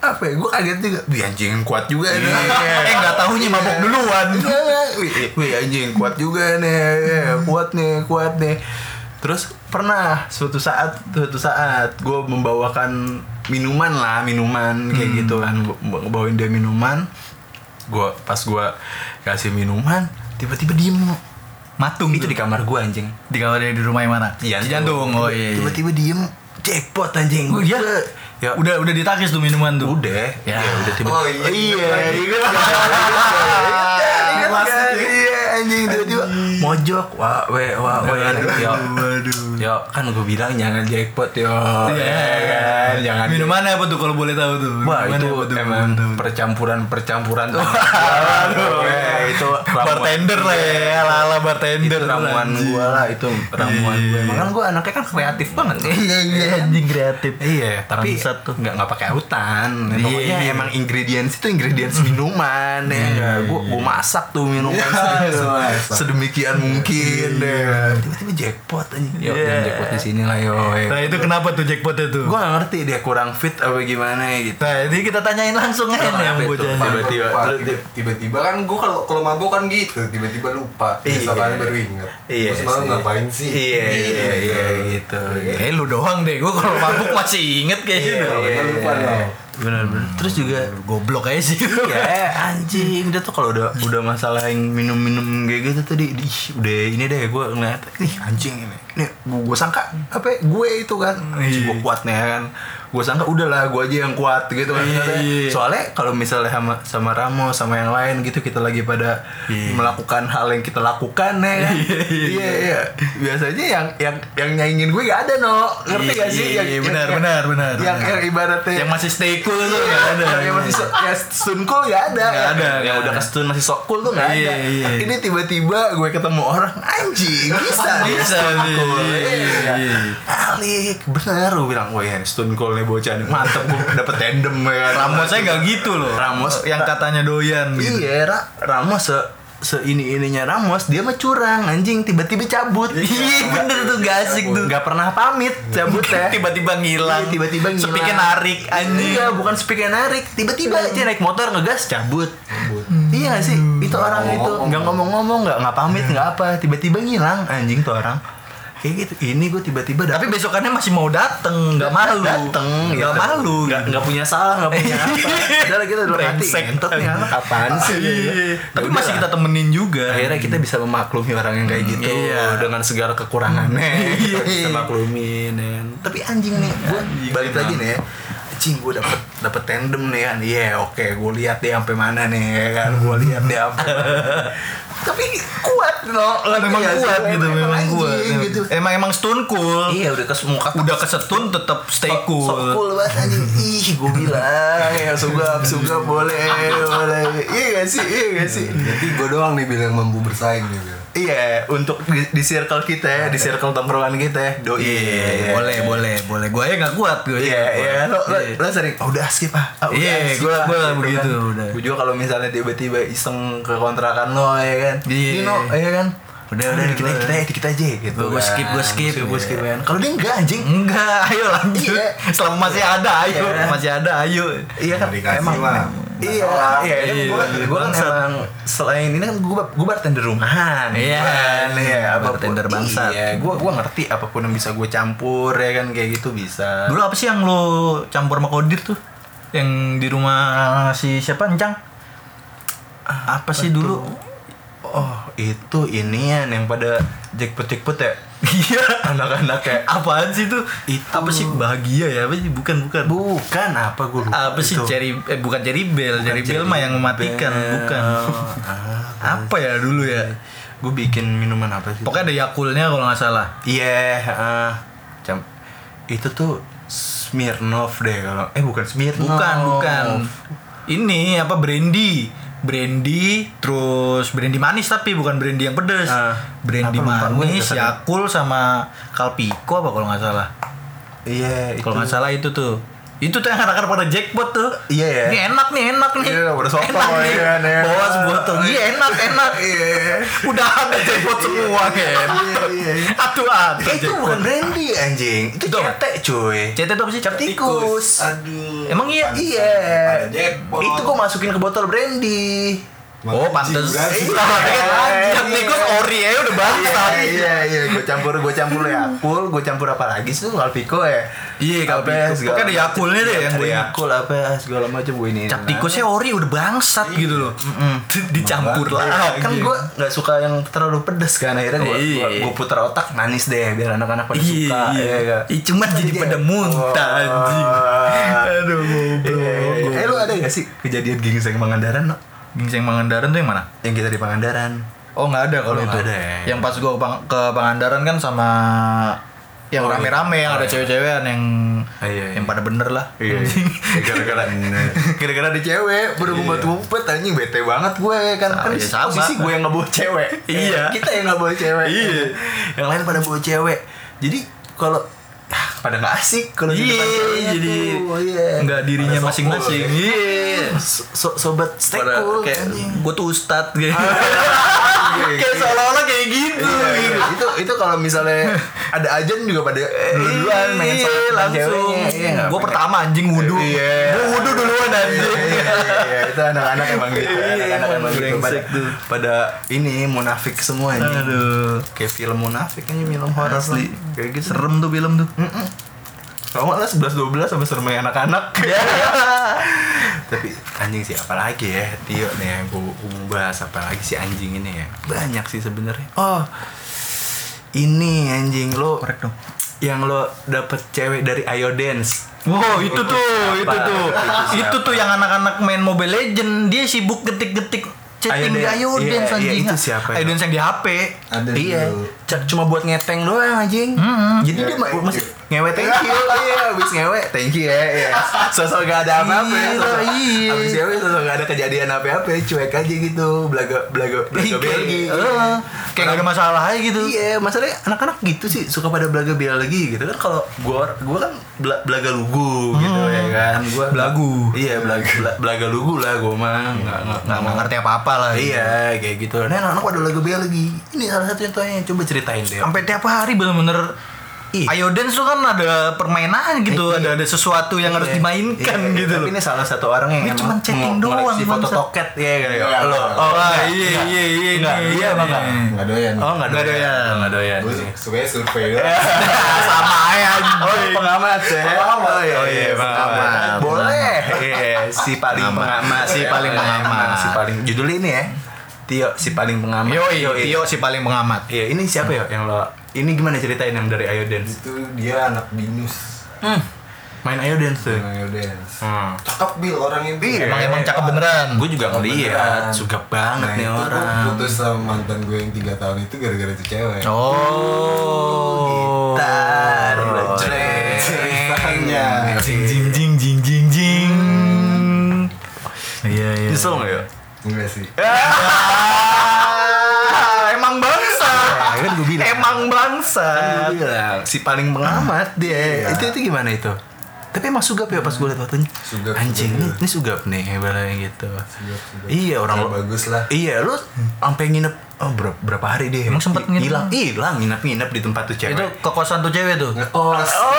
A: apa ya? Gue kaget juga. Wih anjing kuat juga nih.
B: Eh nggak tahunya mabok duluan.
A: Iya, Wih, wih anjing kuat juga nih. Iya, Kuat nih, kuat nih. Terus pernah suatu saat, suatu saat gue membawakan minuman lah, minuman kayak
B: Hmm.
A: gitu kan. Gue bawain dia minuman. Gue pas gue kasih minuman, tiba-tiba diem.
B: Matung
A: Itu
B: tuh.
A: di kamar gue anjing.
B: di kamar dia di rumah yang mana?
A: Iya,
B: Di jantung. Oh iya. iya.
A: Tiba-tiba diem, jackpot anjing.
B: Oh, iya?
A: Ya
B: Udah udah ditakis tuh minuman tuh.
A: udah.
B: Ya.
A: Ya, udah tiba.
C: Oh, iya.
A: iya. Iya. Iya anjing tiba-tiba mojok. Wah, we, wah, we. Yo.
B: Waduh.
A: Yo, kan gue bilang jangan jackpot yo.
B: Iya
A: Ya kan, jangan
B: Minumannya apa tuh kalau boleh tahu tuh?
A: Wah itu
B: tuh?
A: emang
B: Boleh tahu.
A: percampuran-percampuran Waduh Itu
B: bartender lah ya, ala-ala bartender.
A: Itu ramuan gue lah Itu ramuan gue Emang kan gue anaknya kan kreatif banget
B: Iya iya anjing kreatif.
A: Iya, tapi
B: tuh.
A: nggak nggak pakai autan.
B: Iya,
A: Pokoknya
B: iya.
A: emang ingredients itu ingredients minuman ya. Gue gue masak tuh minuman se-
C: masak.
A: sedemikian mungkin deh. Tiba-tiba jackpot aja. Yo,
B: Iya.
A: jangan jackpot di sini lah yo.
B: Nah itu kenapa tuh jackpotnya tuh?
A: Gue gak ngerti dia kurang fit apa gimana gitu.
B: Nah ini kita tanyain langsung aja nih yang
A: Kenapa itu?
B: bocah.
A: Tiba-tiba. Terus
C: tiba-tiba kan gue kalau kalau mabok kan gitu tiba-tiba lupa
A: Iya.
C: besok kan baru inget
A: Iya
C: Gua semalam
A: sih.
C: ngapain sih
A: Iya iya iya gitu.
B: Eh lu doang deh, gue kalau mabuk masih inget kayak gitu.
C: Iya, lupa dong.
A: Benar-benar. Terus juga
B: Goblok aja sih.
A: ya anjing dia tuh kalau udah udah masalah yang minum-minum kayak gitu tadi ih, udah ini deh gue ngeliat ih anjing ini nih gue sangka apa ya, gue itu kan
B: Iya.
A: gue kuat nih kan gue sangka udahlah gue aja yang kuat gitu kan
B: Iya, iya.
A: soalnya kalau misalnya sama sama Ramo sama yang lain gitu kita lagi pada
B: Iya.
A: melakukan hal yang kita lakukan ya kan
B: Iya, iya,
A: iya biasanya yang yang yang nyaingin gue gak ada no ngerti gak sih
B: Iya,
A: yang, yang-
B: benar,
A: yang-
B: benar, benar,
A: yang
B: benar.
A: yang ibaratnya
B: yang masih stay cool tuh nggak ada.
A: yang masih so, ya stun cool gak ada
B: Nggak ada,
A: yang
B: nggak
A: udah
B: ada.
A: ke stun masih sok cool tuh gak ada
B: iya.
A: ini tiba-tiba gue ketemu orang anjing bisa nih
B: Bisa nih,
A: cool
B: iya,
A: Iya.
B: iya.
A: alik bener gue bilang wah ya stun cool nih bocah nih mantep gue dapet tandem ya kan.
B: Ramos saya nggak gitu loh.
A: Ramos
B: yang katanya doyan gitu.
A: iya Ra- Ramos se se ini ininya Ramos dia mah curang anjing tiba-tiba cabut
B: Iya bener tuh gak asik tuh.
A: nggak pernah pamit cabut ya
B: Tiba-tiba ngilang.
A: Iya, tiba-tiba ngilang.
B: Sepiknya narik anjing.
A: Iya, bukan speaker narik, tiba-tiba aja naik motor ngegas cabut. Iya sih, itu orang itu nggak ngomong-ngomong, nggak nggak pamit, nggak apa, tiba-tiba ngilang anjing tuh orang. Kayak gitu. Ini gue tiba-tiba
B: Tapi
A: dapet
B: besokannya masih mau dateng, nggak malu.
A: dateng,
B: nggak
A: gitu.
B: malu.
A: nggak nggak punya salah, nggak punya apa. Padahal kita udah mati,
B: Brengsek.
A: entot nih anak kapan sih?
B: Iya. Tapi
A: Ya
B: masih
A: udah.
B: kita temenin juga.
A: Akhirnya kita bisa memaklumi orang yang kayak gitu
B: Iya.
A: dengan segala kekurangannya
B: Iya.
A: kita bisa maklumin. ya. Tapi anjing nih, gue balik lagi nih ya. Anjing gue dapet dapat tandem nih kan iya oke gue lihat dia sampai mana nih ya kan gue lihat dia sampai. Tapi kuat no.
B: Memang
A: Ngerti gak sih?
B: kuat gitu
A: Emang
B: memang kuat
A: gitu.
B: Emang emang stun cool.
A: Iya udah kes muka
B: udah kesetun tetap stay cool.
A: So cool banget anjing. Ih gue bilang ya Sugap Sugap boleh Boleh. Iya gak sih Iya gak sih?
C: Berarti gue doang nih bilang mampu bersaing nih.
A: Iya untuk di, di circle kita ya Di circle tongkrongan kita ya. Doi.
B: Iya, boleh, boleh, boleh. Gue aja nggak kuat gue.
A: Iya iya. Lo, lo, lo sering Oh udah skip ah. Udah,
B: Iya,
A: skip
B: gua-
A: ah,"
B: gua
A: gitu
B: begitu,
A: kan.
B: udah.
A: Gua juga kalau misalnya tiba-tiba iseng ke kontrakan lo ya kan
B: Iya.
A: Nino ya kan
B: Udah,
A: Ah,
B: udah,
A: dikit
B: gua-
A: kita dikit aja gitu
B: gua
A: kan.
B: skip, gua skip.
A: Gua skip kan Kalau dia enggak anjing
B: Enggak, ayo lanjut.
A: Iya.
B: Selama masih ada, ayo.
A: Iya.
B: Masih ada, ayo.
A: Iya kan emang. Iya, iya, kan
B: Iya,
A: gua kan, kan emang selain ini kan gua gua bartender rumahan.
B: Iya,
A: kan, iya,
B: bartender bangsat.
A: Iya, gua gua ngerti apa pun yang bisa gue campur ya kan kayak gitu bisa.
B: Dulu apa sih yang lo campur sama Kodir tuh? Yang di rumah si siapa Encang? Apa sih dulu?
A: Oh, itu inian yang pada jackpot-jackpot ya?
B: Iya.
A: Anak-anak ya.
B: Apaan sih tuh?
A: Itu.
B: Apa sih bahagia ya? Apa sih? Bukan, bukan.
A: Bukan apa gue lupa.
B: apa sih
A: itu.
B: Cherry eh bukan
A: Bukan
B: Cherry Bell
A: Cherry
B: mah yang mematikan,
A: Bell.
B: bukan.
A: Ah,
B: apa ya dulu ya?
A: gue bikin minuman apa sih?
B: Pokoknya ada Yakultnya kalau nggak salah.
A: Iya, heeh. Cam- itu tuh Smirnov deh kalau eh bukan Smirnov.
B: Bukan, bukan. Ini apa brandy? Brandy, terus brandy manis tapi bukan brandy yang pedes.
A: Ah.
B: brandy manis. Yakul sama Kalpiko apa kalau nggak salah.
A: Iya,
B: Kalau nggak salah itu tuh. Itu tuh yang anak-anak pada jackpot tuh.
A: Iya ya.
B: Ini enak nih, enak nih.
A: Iya, udah soto
B: enak nih.
A: ya kan, ya.
B: Bawa sebotol. Iya, enak, enak.
A: Iya.
B: Udah ada jackpot semua kan.
A: Iya, iya.
B: Atuh ada
A: Eh, itu bukan brandy anjing. Itu cetek cuy.
B: CT itu apa sih?
A: Cap tikus.
C: Aduh.
B: Emang iya?
A: Iya. Itu gua masukin ke botol brandy.
B: Oh, pantes. Kan Cap tikus ori ya udah bangsa.
A: Iya, iya, iya. Gue campur, gue campur Yakul, gue campur apa lagi sih Kalpiko ya?
B: Iya, Kalpiko. Pokoknya ada. Yakulnya deh yang gue.
A: Yakul apa segala macam gue ini.
B: Cap tikusnya ori udah bangsat gitu loh. Dicampur lah.
A: kan gue nggak suka yang terlalu pedes kan akhirnya gue
B: Iya.
A: putar otak manis deh biar anak-anak pada
B: Iya,
A: suka
B: iya.
A: ya kan?
B: Cuman jadi pada muntah anjing. Aduh,
A: Iya, iya, iya.
B: goblok.
A: Eh lu ada gak sih kejadian gingseng Pangandaran no?
B: Gingseng Pangandaran tuh yang mana?
A: Yang kita di Pangandaran
B: Oh nggak ada kalau
A: Oh,
B: itu.
A: nggak ada ya.
B: Yang pas gua ke Pang- ke Pangandaran kan sama yang
A: Oh, iya.
B: rame-rame yang
A: Oh,
B: ada
A: iya.
B: cewek-cewekan yang
A: Ah, iya, iya.
B: yang pada bener lah.
A: Iya, gara-gara gara-gara ada cewek, baru ngumpet-ngumpet anjing bete banget gue kan kan
B: Iya, sama.
A: posisi gue yang ngebawa cewek.
B: Iya.
A: Kita yang nggak bawa cewek.
B: Iya.
A: Yang lain pada bawa cewek. Jadi kalau pada nggak asik kalau di
B: Iya,
A: depan ceweknya
B: jadi
A: iya.
B: nggak dirinya
C: Pada
B: masing-masing. Iya.
A: So- so- sobat stay
B: Pada
A: cool
B: kayak gue tuh ustad gitu.
A: Iya,
B: kayak
A: iya.
B: seolah-olah kayak gitu.
A: Iya, iya. itu itu kalau misalnya ada ajan juga pada duluan main
B: Iya,
A: sama
B: langsung.
A: Iya,
B: gue pertama anjing wudhu.
A: Iya.
B: Gue wudhu duluan anjing.
A: Iya, iya, iya, itu anak-anak emang gitu. Anak-anak
B: emang
A: gitu pada, ini munafik semua anjing.
B: Aduh.
A: Kayak film munafik aja film horor
B: Asli.
A: Kayak gitu.
B: Serem tuh film tuh.
A: Nggak lah 11 12 sama seremnya anak-anak. Tapi anjing sih apalagi ya Tio nih yang gue bahas apalagi si anjing ini ya. Banyak sih sebenarnya. Oh. Ini anjing lo
B: Korek dong.
A: yang lo dapet cewek dari Ayo Dance.
B: Wow, itu tuh, itu tuh.
A: Itu
B: tuh yang anak-anak main Mobile Legend, dia sibuk getik-getik chatting di
A: Ayo Dance.
B: Ayo Dance
A: Iya, iya,
B: anjing.
A: itu siapa?
B: Ayo Dance yang di HP.
C: Ada
A: iya,
C: dulu.
A: Cuma buat ngeteng doang anjing. Jadi
C: Ya,
A: dia ma-
C: thank
A: masih ngewe thank you. iya, habis ngewe thank you ya. Iya. Sosok gak ada apa-apa ya.
B: Iya,
A: Sosok,
B: iya.
A: Habis ngewe sosok gak ada kejadian apa-apa, cuek aja gitu. Belaga belaga belaga Belgi.
B: Eh, Kayak gak ada masalah aja gitu.
A: Iya, masalahnya anak-anak gitu sih suka pada belaga Belgi gitu kan kalau gua gua kan bela- belaga lugu gitu
B: Hmm.
A: ya kan. Gua
B: Belagu.
A: Iya, belaga bela- belaga lugu lah gua mah. Nggak nggak
B: Nggak nggak ngerti apa-apa lah. gitu.
A: Iya, kayak gitu. Nah, anak-anak pada lagu lagi. Ini salah satu contohnya. Coba ceritain deh.
B: Sampai tiap hari bener-bener. Ayo Dance tuh kan ada permainan gitu,
A: Eh,
B: ada ada sesuatu yang harus
A: Iya.
B: dimainkan
A: Iya,
B: gitu
A: Tapi ini salah satu orang yang
B: Ini cuman chatting doang,
A: ngoleksi foto toket ya kan.
C: Iya,
A: Lo.
C: iya.
A: Oh, enggak,
B: iya iya iya
A: Enggak,
B: nih,
A: iya apa enggak?
C: Nggak doyan.
A: Oh, enggak
B: Nggak
A: doyan. Enggak doyan.
C: Gue sukanya survei doang.
B: Sama aja
A: Oh, pengamat ya.
C: Pengamat.
A: Oh iya,
C: Oh,
A: iya,
C: iya,
A: pengamat. Boleh. Iya, si paling pengamat.
B: Si paling
A: Iya,
B: pengamat.
A: Si paling judulnya ini ya. Tio si paling pengamat.
B: Yo, Tio si paling pengamat.
A: Iya, ini siapa ya yang lo ini gimana ceritain yang dari Ayo Dance?
C: Itu dia anak binus.
B: Hmm.
A: Main ayo dance tuh.
C: Ayo dance.
A: Hmm.
C: Cakep bil orangnya bil.
B: Emang emang cakep beneran.
A: Gue juga ngeliat, suka banget
C: Nah,
A: nih
C: itu
A: orang.
C: Gue putus sama mantan gue yang 3 tahun itu gara-gara itu cewek.
B: Oh.
A: Gitar,
B: Oh.
C: Ceritanya.
B: Jing jing jing jing jing jing. Iya iya.
A: Nyesel nggak ya?
C: Enggak sih.
B: Ah, emang bangsa.
A: Ya, kan gue bilang.
B: Emang bangsa.
A: Kan gue bilang, si paling pengamat dia.
C: Iya.
A: Itu itu gimana itu? Tapi emang sugap ya pas gue liat fotonya.
C: Sugap,
A: Anjing,
C: sugap,
A: ini,
C: iya.
A: ini sugap nih, gitu.
C: Sugap, sugap.
A: Iya orang
C: Ya,
A: lo-
C: bagus lah.
A: Iya, lu sampai nginep oh, berapa, berapa hari deh?
B: Emang sempet nginep?
A: hilang, hilang nginep-nginep di tempat tuh cewek.
B: Itu kekosan tuh cewek tuh.
C: Ngekos.
B: Oh,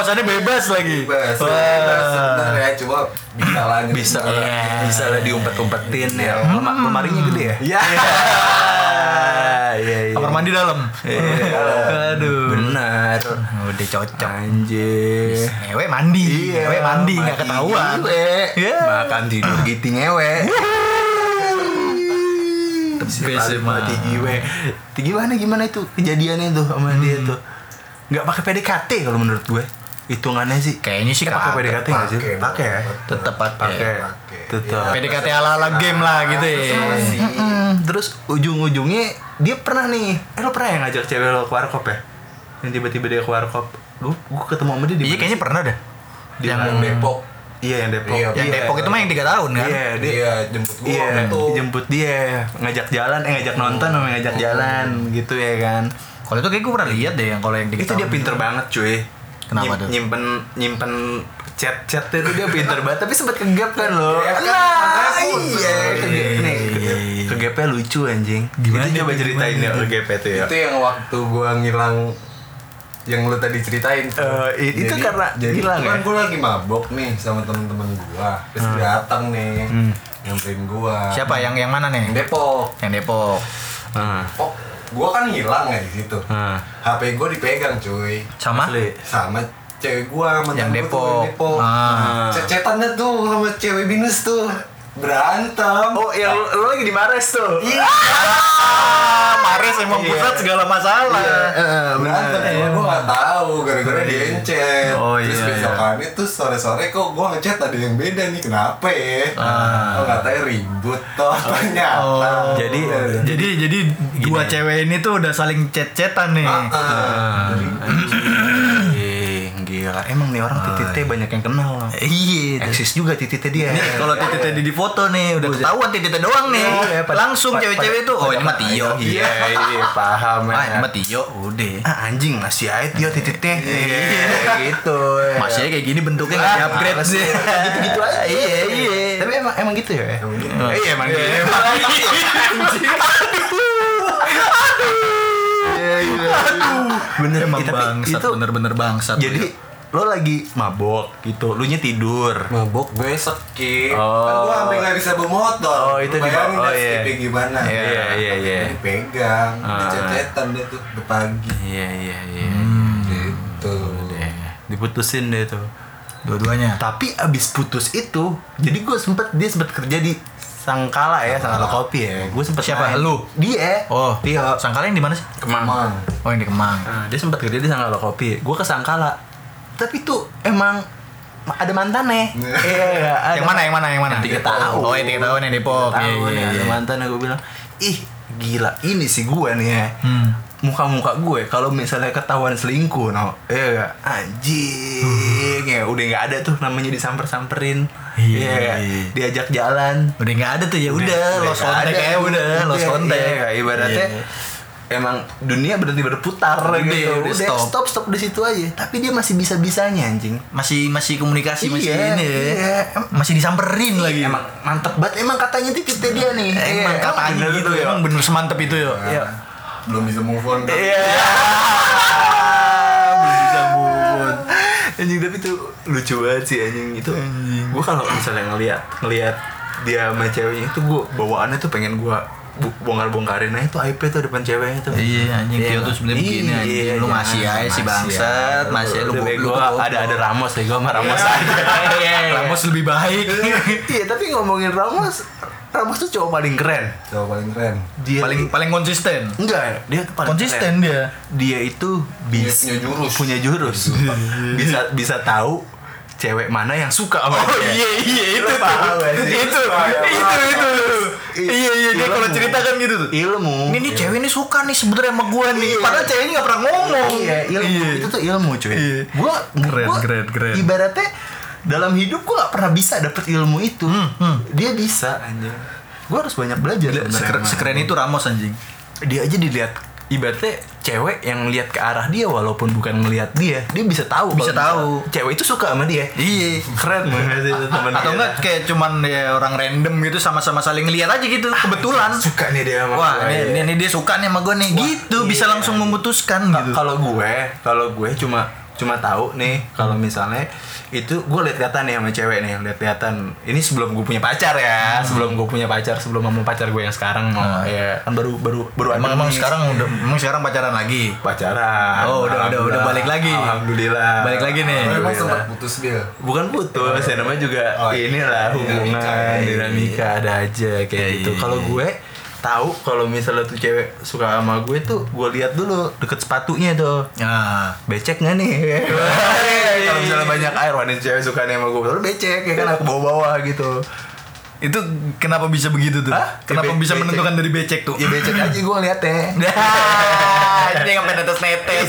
B: kosannya bebas lagi.
C: Bebas.
B: Wah.
C: Bebas sebenarnya cuma bisa lah gitu.
A: bisa
B: Iya.
A: bisa lah diumpet-umpetin ya. Lema- lemarinya gede ya?
C: Iya.
A: Iya, iya.
B: Kamar mandi dalam.
A: Iya.
B: Aduh.
A: Benar.
B: Udah cocok.
A: Anjir.
B: Ngewe mandi, ngewe mandi nggak ketahuan. Iya.
A: Makan tidur gitu ngewe.
B: Tebes emang.
A: mati giwe. Ti- Gimana gimana itu kejadiannya tuh sama dia tuh? Nggak pakai PDKT kalau menurut gue. Hitungannya sih.
B: Kayaknya sih
A: pakai. PDKT nggak sih?
C: Pakai,
A: Pakai ya.
B: Tetep
A: Pakai. Tetap.
B: PDKT ala-ala game lah gitu ya.
A: Terus ujung-ujungnya dia pernah nih. Eh lo pernah ya ngajak cewek lo ke warkop ya? Yang tiba-tiba dia ke warkop. Gue gue ketemu sama dia di
B: Iya kayaknya pernah dah.
A: di
C: Yang? Depok.
A: Iya yang Depok.
C: Iya,
B: Yang
C: Iya.
B: Depok itu mah yang 3 tahun kan?
A: Iya, dia
C: Dia jemput gua
A: Iya,
C: waktu itu.
A: jemput dia, ngajak jalan, eh ngajak nonton sama ngajak jalan gitu ya kan.
B: Kalau itu kayak gue pernah lihat deh yang kalau yang 3
A: Itu dia pinter banget cuy.
B: Kenapa tuh?
A: Nyimpen nyimpen chat-chat itu dia pinter banget, tapi sempat kegap kan lo.
C: Kan,
A: Nah, iya, kegap nih. Kegapnya lucu anjing.
B: Gimana
A: Itu coba
B: tuh,
A: ceritain
B: gimana
A: ya
B: tuh?
A: kegapnya tuh ya.
C: Itu yang waktu gua ngilang yang lu tadi ceritain tuh.
A: I- itu karena
C: jadi
A: ngilang
C: itu kan
A: ya?
C: gua lagi mabok nih sama temen-temen gua terus datang nih
A: Hmm.
C: nyamperin gua
B: Siapa yang yang mana nih?
C: yang Depok
B: Yang Depok.
A: Ah.
C: oh gua kan hilang ya di situ
A: Ah.
C: HP gua dipegang cuy
B: Sama?
A: Asli.
C: sama cewek gua mantan
B: Yang Depok.
C: yang Depok
B: Ah.
C: cecetannya tuh sama cewek binus tuh berantem.
A: Oh, yang lo, lo lagi di Mares tuh.
C: iya.
B: Ah, Mares emang
A: Iya.
B: pusat segala masalah.
A: Eh,
C: berantem
A: bener.
C: cuma gue gak tahu gara-gara dia ngechat
A: Oh,
C: terus
A: iya,
C: besokannya tuh sore-sore kok gue ngechat ada yang beda nih kenapa ya? Oh katanya ribut toh ternyata.
B: Oh,
A: Jadi-
B: jadi jadi dua cewek ini tuh udah saling chat-chatan nih.
C: Ah,
A: Ah, gila. Emang nih orang tititnya banyak yang kenal. loh.
B: Iya.
A: Eksis juga tititnya dia.
B: Nih kalau titik tadi di foto nih udah ketahuan titiknya doang nih.
A: Iya,
B: Langsung cewek-cewek tuh. Oh ini mah Tio.
A: Iya, iya, paham
B: Ah ini
A: ya.
B: mah Tio. Udah.
A: Ah, anjing masih aja Tio tititnya. Iya, gitu.
B: Masih kayak gini bentuknya nggak di upgrade sih.
A: ya. Gitu-gitu aja.
B: Iya iya.
A: Tapi emang emang gitu ya?
C: Emang gitu.
A: Iya, emang gitu. Iya, iya. Bener
B: Emang
A: Iya,
B: bangsat
A: itu
B: bener-bener bangsat.
A: jadi lo lagi mabok gitu, lu nya tidur.
C: mabok gue skip
A: Oh.
C: kan gue sampai gak bisa bawa motor
A: Oh, itu
C: Lu
A: di-
C: bayangin
A: oh, iya.
C: skipnya gimana
A: Iya, iya, iya.
C: Ini pegang
A: Ah.
C: dia cecetan dia tuh udah pagi
A: Iya iya iya.
C: gitu
A: Deh, diputusin deh tuh.
B: dua-duanya.
A: Tapi abis putus itu, jadi gue sempet dia sempet kerja di Sangkala ya, Sangkala Kopi ya. Gue sempet
B: Siapa?
A: main.
B: Lu?
A: Dia.
B: Oh,
A: Tio.
B: Sangkala yang di mana sih?
A: Kemang.
C: Emang
B: Oh yang di Kemang.
A: Nah, dia sempat kerja di Sangkala Kopi. Gue ke Sangkala. Tapi tuh emang ada mantannya. Iya, ada.
B: yang mana yang mana yang mana?
A: Tiga tahun.
B: Oh tiga tahun yang Depok.
A: Tiga
B: Iya
A: tahun
B: iya
A: ya,
B: iya.
A: ada mantannya gue bilang, ih gila ini sih gue nih ya.
B: Hmm.
A: Muka-muka gue kalau misalnya ketahuan selingkuh, no, iya gak? Anjing, ya udah nggak ada tuh namanya disamper-samperin,
B: Iya,
A: Iya,
B: iya.
A: diajak jalan,
B: Udah nggak ada tuh ya udah, los kontak ya udah, los kontak.
A: iya, ibaratnya
B: Iya.
A: Emang dunia berhenti berputar
B: Udah,
A: gitu.
B: udah
A: Udah,
B: stop.
A: stop. stop di situ aja. Tapi dia masih bisa bisanya anjing.
B: Masih masih komunikasi masih
A: Iya,
B: ini ya.
A: iya.
B: Masih disamperin lagi.
A: Emang mantep banget. Emang katanya titiknya dia nih.
B: Emang
A: Iya,
B: katanya
A: bener
B: gitu,
A: ya.
B: emang bener semantep itu ya.
A: Iya.
C: belum bisa move on kan
A: Iya. Belum bisa move on. Anjing tapi tuh lucu banget sih anjing itu. Gue kalau misalnya ngeliat ngeliat dia sama ceweknya itu gue bawaannya tuh pengen gue bongkar-bongkarin aja tuh aibnya tuh depan ceweknya tuh.
B: Iya anjing
A: Iya,
B: Tio tuh sebenarnya begini
A: iya,
B: anjing. Lu
A: jangan,
B: masih aja sih
A: masih
B: bangsat, masih lu tuh
A: ada ada Ramos ya, gua sama Ramos
B: Iya.
A: aja.
B: Ramos lebih baik.
A: Iya, tapi ngomongin Ramos, Ramos tuh cowok paling keren.
C: Coba paling keren.
A: Dia
B: paling paling konsisten.
A: enggak, dia tuh paling
B: Konsisten
A: keren.
B: dia.
A: Dia itu bisa
C: Punya jurus.
A: punya jurus. bisa bisa tahu cewek mana yang suka sama
B: Oh
A: dia.
B: iya iya itu
A: Lu
B: tuh.
A: paham gak sih?
B: Itu itu
A: paham.
B: itu. Iya iya dia kalau cerita kan gitu tuh.
A: Ilmu.
B: Ini nih cewek ini suka nih sebenarnya sama gua nih.
A: Iya.
B: Padahal ceweknya nggak pernah ngomong.
A: Iya, ilmu. Itu tuh ilmu, cuy.
B: Iya.
A: Gua
B: Keren,
A: gua
B: keren, keren.
A: Ibaratnya dalam hidup gua gak pernah bisa dapet ilmu itu.
B: hmm.
A: Dia bisa anjing. Gua harus banyak belajar
B: Sekeren, sekeren itu Ramos anjing.
A: dia aja dilihat ibaratnya cewek yang lihat ke arah dia walaupun bukan ngelihat dia dia bisa tahu
B: Bisa tahu.
A: cewek itu suka sama dia
B: Iya.
A: keren banget itu teman
B: Atau enggak kayak cuman ya orang random gitu sama-sama saling ngeliat aja gitu kebetulan.
A: suka nih dia sama
B: Wah,
A: gue.
B: ini, ini, ini dia suka nih sama gue nih. gitu bisa
A: iya.
B: langsung memutuskan
A: Ka-
B: gitu.
A: kalau gue kalau gue cuma cuma tahu nih kalau misalnya itu gue lihat-lihatan nih sama cewek nih lihat-lihatan ini sebelum gue punya pacar ya sebelum gue punya pacar sebelum sama pacar gue yang sekarang
B: Hmm.
A: ya kan baru baru baru
B: Emang emang sekarang udah emang sekarang pacaran lagi.
A: pacaran
B: Oh, udah- udah- udah balik lagi.
A: alhamdulillah
B: Balik lagi nih.
C: Oh, emang sempat putus dia.
A: bukan putus ya namanya juga
C: Oh,
A: inilah
C: iya,
A: hubungan
C: dinamika, iya.
A: dinamika ada aja kayak
B: Iya,
A: gitu
B: iya,
A: kalau
B: iya.
A: gue tahu kalau misalnya tuh cewek suka sama gue tuh gue lihat dulu deket sepatunya tuh
B: Nah,
A: becek nggak nih kalau banyak air wah ini cewek suka nih sama gue Lalu becek ya kan aku bawa bawa gitu
B: itu kenapa bisa begitu tuh?
A: Hah?
B: Kenapa
A: Ya, be-
B: bisa
A: becek.
B: menentukan dari becek tuh?
A: ya becek aja gue liatnya
B: Dia ngapain netes-netes.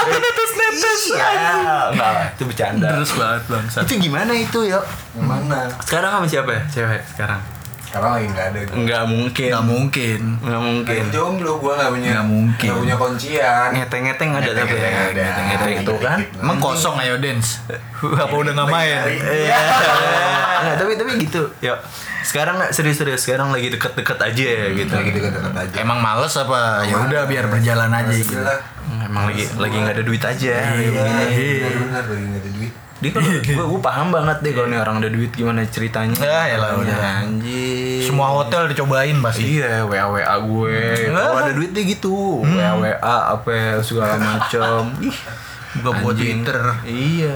B: Netes-netes.
A: iya nggak lah, itu bercanda
B: Terus banget bangsat.
A: itu gimana itu yuk
C: Yang mana?
A: sekarang sama siapa ya cewek sekarang
C: Sekarang lagi nggak ada.
A: nggak mungkin
B: Nggak mungkin.
A: nggak mungkin
C: Lagi jomblo gue nggak punya.
B: Nggak mungkin.
C: Nggak punya kuncian.
A: ngeteng-ngeteng ada tapi ya
C: Ngeteng-ngeteng ada.
A: ngeteng-ngeteng itu kan
B: Emang kosong ayo dance. Apa udah nggak main?
A: Iya. Nggak, tapi tapi gitu. Yuk. Sekarang nggak serius-serius. Sekarang lagi deket-deket aja ya gitu.
C: Lagi dekat-dekat aja.
B: Emang males apa? Ya udah biar berjalan aja gitu.
C: Gila.
A: Emang lagi lagi nggak ada duit aja.
C: Iya,
A: Iya.
C: benar lagi nggak ada duit.
A: Dia kan gue gue paham banget deh kalau nih orang ada duit gimana ceritanya.
B: Ya, elah, udah.
A: anjing.
B: Semua hotel dicobain pasti.
A: Iya, WA WA gue. Kalau ada duit deh gitu. WA WA apa segala macam. Ih,
B: Buka buat. Twitter.
A: Iya.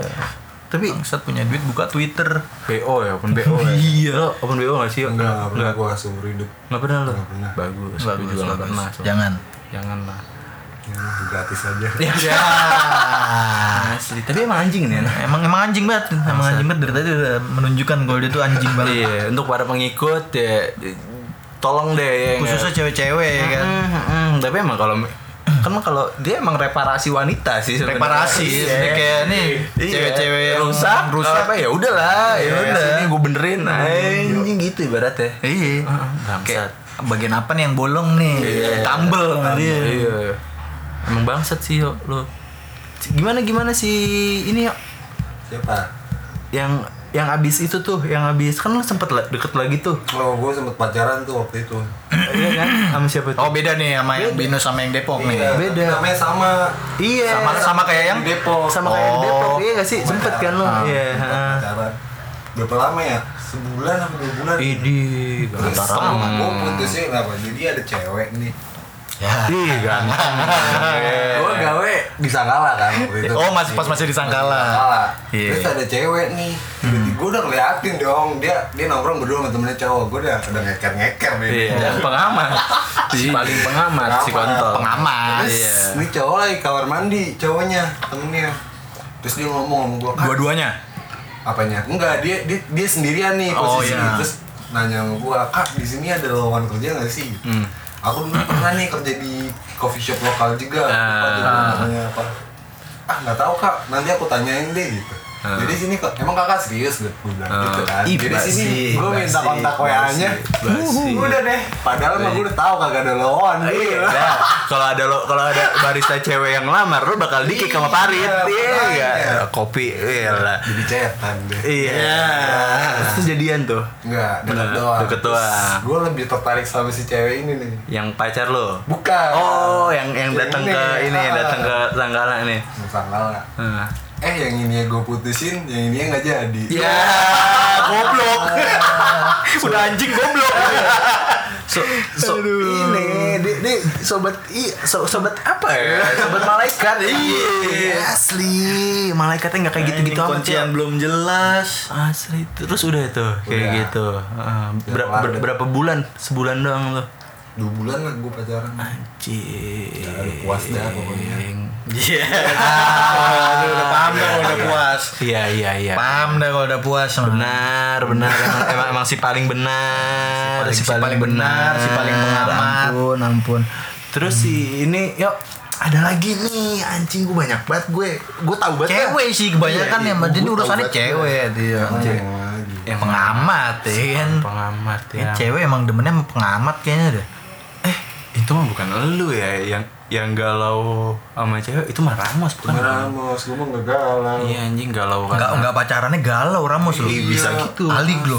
A: Tapi
B: Bangsat punya duit buka Twitter.
A: BO ya, open BO ya.
B: Iya.
A: Lo open BO gak sih?
C: Enggak, nggak pernah gue seumur hidup.
A: Nggak pernah lo?
C: Pernah.
A: Bagus.
B: Bagus,
A: juga nggak
B: bagus.
A: pernah.
B: Jangan.
A: Jangan lah.
C: Ya, gratis aja.
B: Ya.
A: Asli. Tapi emang anjing nih. anak.
B: emang emang anjing banget. Emang anjing banget dari tadi udah menunjukkan kalau dia tuh anjing banget.
A: Iya. Untuk para pengikut ya, tolong deh. ya,
B: Khususnya cewek-cewek ya kan.
A: Hmm, hmm. Tapi emang kalau kan kalau dia emang reparasi wanita sih sebenarnya.
B: Reparasi,
A: Iya.
B: kayak nih,
A: Iya.
B: cewek-cewek yang
A: rusak
B: rusak.
A: apa ya udahlah ya
B: Ya
A: udah sini gue benerin anjing gitu ibaratnya
B: Iya.
A: Ah, bangsat.
B: Kayak bagian apa nih yang bolong nih? Tambel sama dia.
A: Iya. Emang bangsat sih yo lo. Gimana gimana sih ini yo
C: Siapa?
A: yang yang abis itu tuh, yang abis kan lo sempet deket lagi tuh.
C: Oh, gue sempet pacaran tuh waktu itu.
A: Iya kan? Sama siapa tuh?
B: Oh beda nih sama yang Binus sama yang Depok nih.
C: Iya,
A: beda.
C: Namanya sama.
A: iya.
B: Sama sama kayak yang
C: Depok.
A: sama kayak yang
B: Oh.
A: Depok iya gak sih? Sempet kan lo? Iya.
C: Pacaran. Berapa lama ya? Sebulan atau dua bulan?
A: Idi,
C: Terus sama gue putusnya kenapa? Jadi ada cewek nih.
B: Ya.
A: Ih, ganteng.
C: Gue gawe bisa kalah kan waktu itu.
B: Oh, masih pas masih disangkala.
C: Kalah.
B: Iya.
C: Terus ada cewek nih. Gue udah ngeliatin dong. Dia dia nongkrong berdua sama temennya cowok. Gue udah udah ngeker ngeker nih.
A: Iya, pengamat. Si paling pengamat si kontol.
B: Pengamat.
C: Terus
A: Iya.
C: ini cowok lagi kamar mandi cowoknya temennya. Terus dia ngomong sama gue.
B: Dua-duanya.
C: apanya enggak dia dia, dia sendirian nih
B: Oh,
C: posisi
B: iya.
C: terus nanya sama gua kak di sini ada lowongan kerja nggak sih
A: Hmm.
C: Aku dulu pernah nih kerja di coffee shop lokal juga. Lupa tuh
A: Ah.
C: namanya apa. Ah nggak tahu kak. Nanti aku tanyain deh gitu
A: Ah.
C: jadi sini kok emang kakak serius gue bilang
A: Ah.
C: gitu kan
A: Ih,
C: jadi sini gue minta kontak wa nya
A: basi.
C: udah deh padahal mah gue udah tahu kagak ada lowongan
A: Iya, dah. kalau ada lo kalau ada barista cewek yang lamar lo bakal dikik sama Parit.
C: Iya,
A: Iya,
C: makanya.
A: enggak. Kopi, iya lah.
C: jadi cetan deh
A: Iya. Terus jadian tuh
C: Enggak, deket
A: Nah,
C: doang.
A: deket doang.
C: Gue lebih tertarik sama si cewek ini nih.
A: yang pacar lo.
C: Bukan.
A: Oh, yang yang
C: Yang
A: datang ke ini, datang ke Tanggala ini.
C: Nusantara.
A: Nah.
C: Eh yang ini gue putusin, yang ini nggak jadi.
A: Ya,
B: goblok. Udah anjing goblok.
A: so, so ini di, di sobat i so, sobat apa ya sobat malaikat iya asli malaikatnya nggak kayak gitu-gitu
B: Anjing,
A: amat
B: kuncian
A: ya.
B: belum jelas.
A: asli terus udah itu kayak
C: Udah.
A: gitu Heeh. Ber- ber- berapa bulan sebulan doang tuh
C: Dua bulan lah gue pacaran.
A: anjing
C: Ya, udah puas dah pokoknya.
B: Iya. Aduh, udah paham dah kalau udah puas.
A: iya iya iya
B: Paham dah kalau udah puas.
A: benar benar emang, emang, emang si paling benar
B: Si paling benar, si paling pengamat.
A: ampun ampun terus si ini yuk ada lagi nih anjing gue banyak banget gue gue tahu banget
B: Cewek sih kebanyakan
A: Iya,
B: ya,
A: iya, tahu
B: urusannya cewek dia.
C: Cewek. lagi.
A: yang
B: Pengamat ya kan.
A: pengamat
B: Ya,
A: ya
B: cewek emang demennya pengamat kayaknya deh.
A: Itu mah bukan lu ya yang yang galau sama cewek itu mah Ramos bukan
C: Ramos, gue mah nggak galau.
A: iya anjing galau kan
B: Enggak enggak pacarannya galau Ramos lu.
A: Iya, bisa
C: Iya,
A: gitu
B: Alik lu.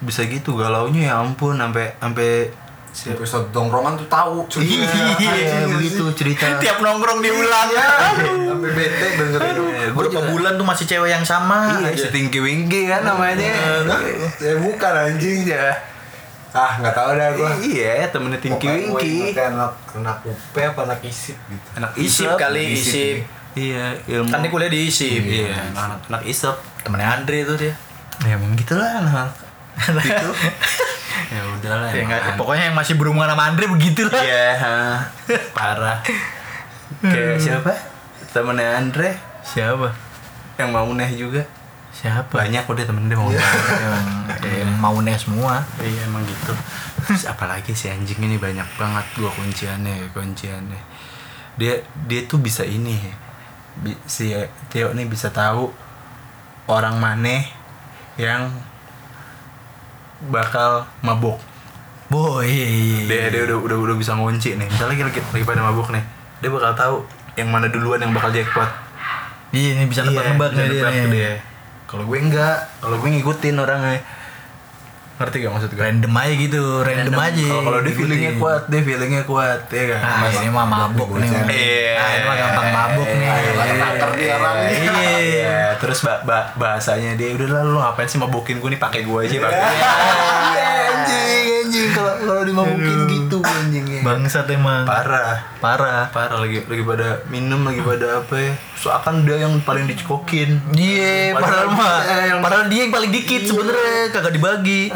A: Bisa gitu galaunya ya ampun sampai sampai
C: Sampai satu tongkrongan tuh tahu. cuy.
A: iya begitu cerita
B: Tiap nongkrong diulang.
C: Sampai bete dengerin.
A: Eh, gua
B: Berapa bulan tuh masih cewek yang sama
A: iya
B: aja.
A: si Tinggi Winggi kan namanya
C: Nah, saya bukan anjing.
A: iya
C: Ah, nggak tahu dah gue.
A: iya temennya Tinggi Winggi
C: Kayak anak anak UP apa anak isip gitu.
A: anak
B: Isip kali, isip.
A: iya ilmu
B: Kan dia kuliah di ISIP.
A: iya anak anak isep
B: Temennya Andre tuh dia.
A: ya emang gitulah anak gitu ya udahlah
B: Ya,
A: emang
B: nggak- pokoknya yang masih berhubungan sama Andre begitu lah.
A: Iya, parah. Kayak siapa? Temennya Andre
B: Siapa?
A: yang mau neh juga.
B: Siapa?
A: Banyak udah temen dia mau.
B: Emang yang mau nih semua.
A: Iya emang gitu. Terus apalagi si anjing ini banyak banget gua kunciannya, kunciannya. Dia dia tuh bisa ini. Si Theo nih bisa tahu orang mana yang bakal mabuk.
B: Boy.
A: Dia dia udah udah udah bisa ngunci nih. Misalnya lagi, lagi, lagi pada mabuk nih. Dia bakal tahu yang mana duluan yang bakal jackpot.
B: Iya, ini bisa nebak-nebak
A: Iya,
B: nih dia.
A: nebak dia. Kalau gue enggak, kalau gue ngikutin orangnya. Ngerti gak maksud gue?
B: Random aja gitu, random, aja.
A: Kalau kalau dia
B: Ngikutin.
A: feelingnya kuat, dia feelingnya kuat, ya kan?
B: Nah, ini mah mabuk nih.
A: Iya.
B: Nah, ini mah gampang mabuk nih.
C: Dia orang nih.
A: Iya, terus ba ba bahasanya dia udah lah lu ngapain sih mabukin gue nih pakai gue aja pakai. Iya, anjing, anjing kalau kalau dimabukin gitu anjingnya.
B: Bangsat emang.
A: Parah.
B: Parah.
A: Parah lagi lagi pada minum lagi pada apa ya? Seakan dia yang paling dicekokin.
B: Iya, padahal mah.
A: Yang-
B: Padahal dia yang paling dikit sebenernya kagak dibagi.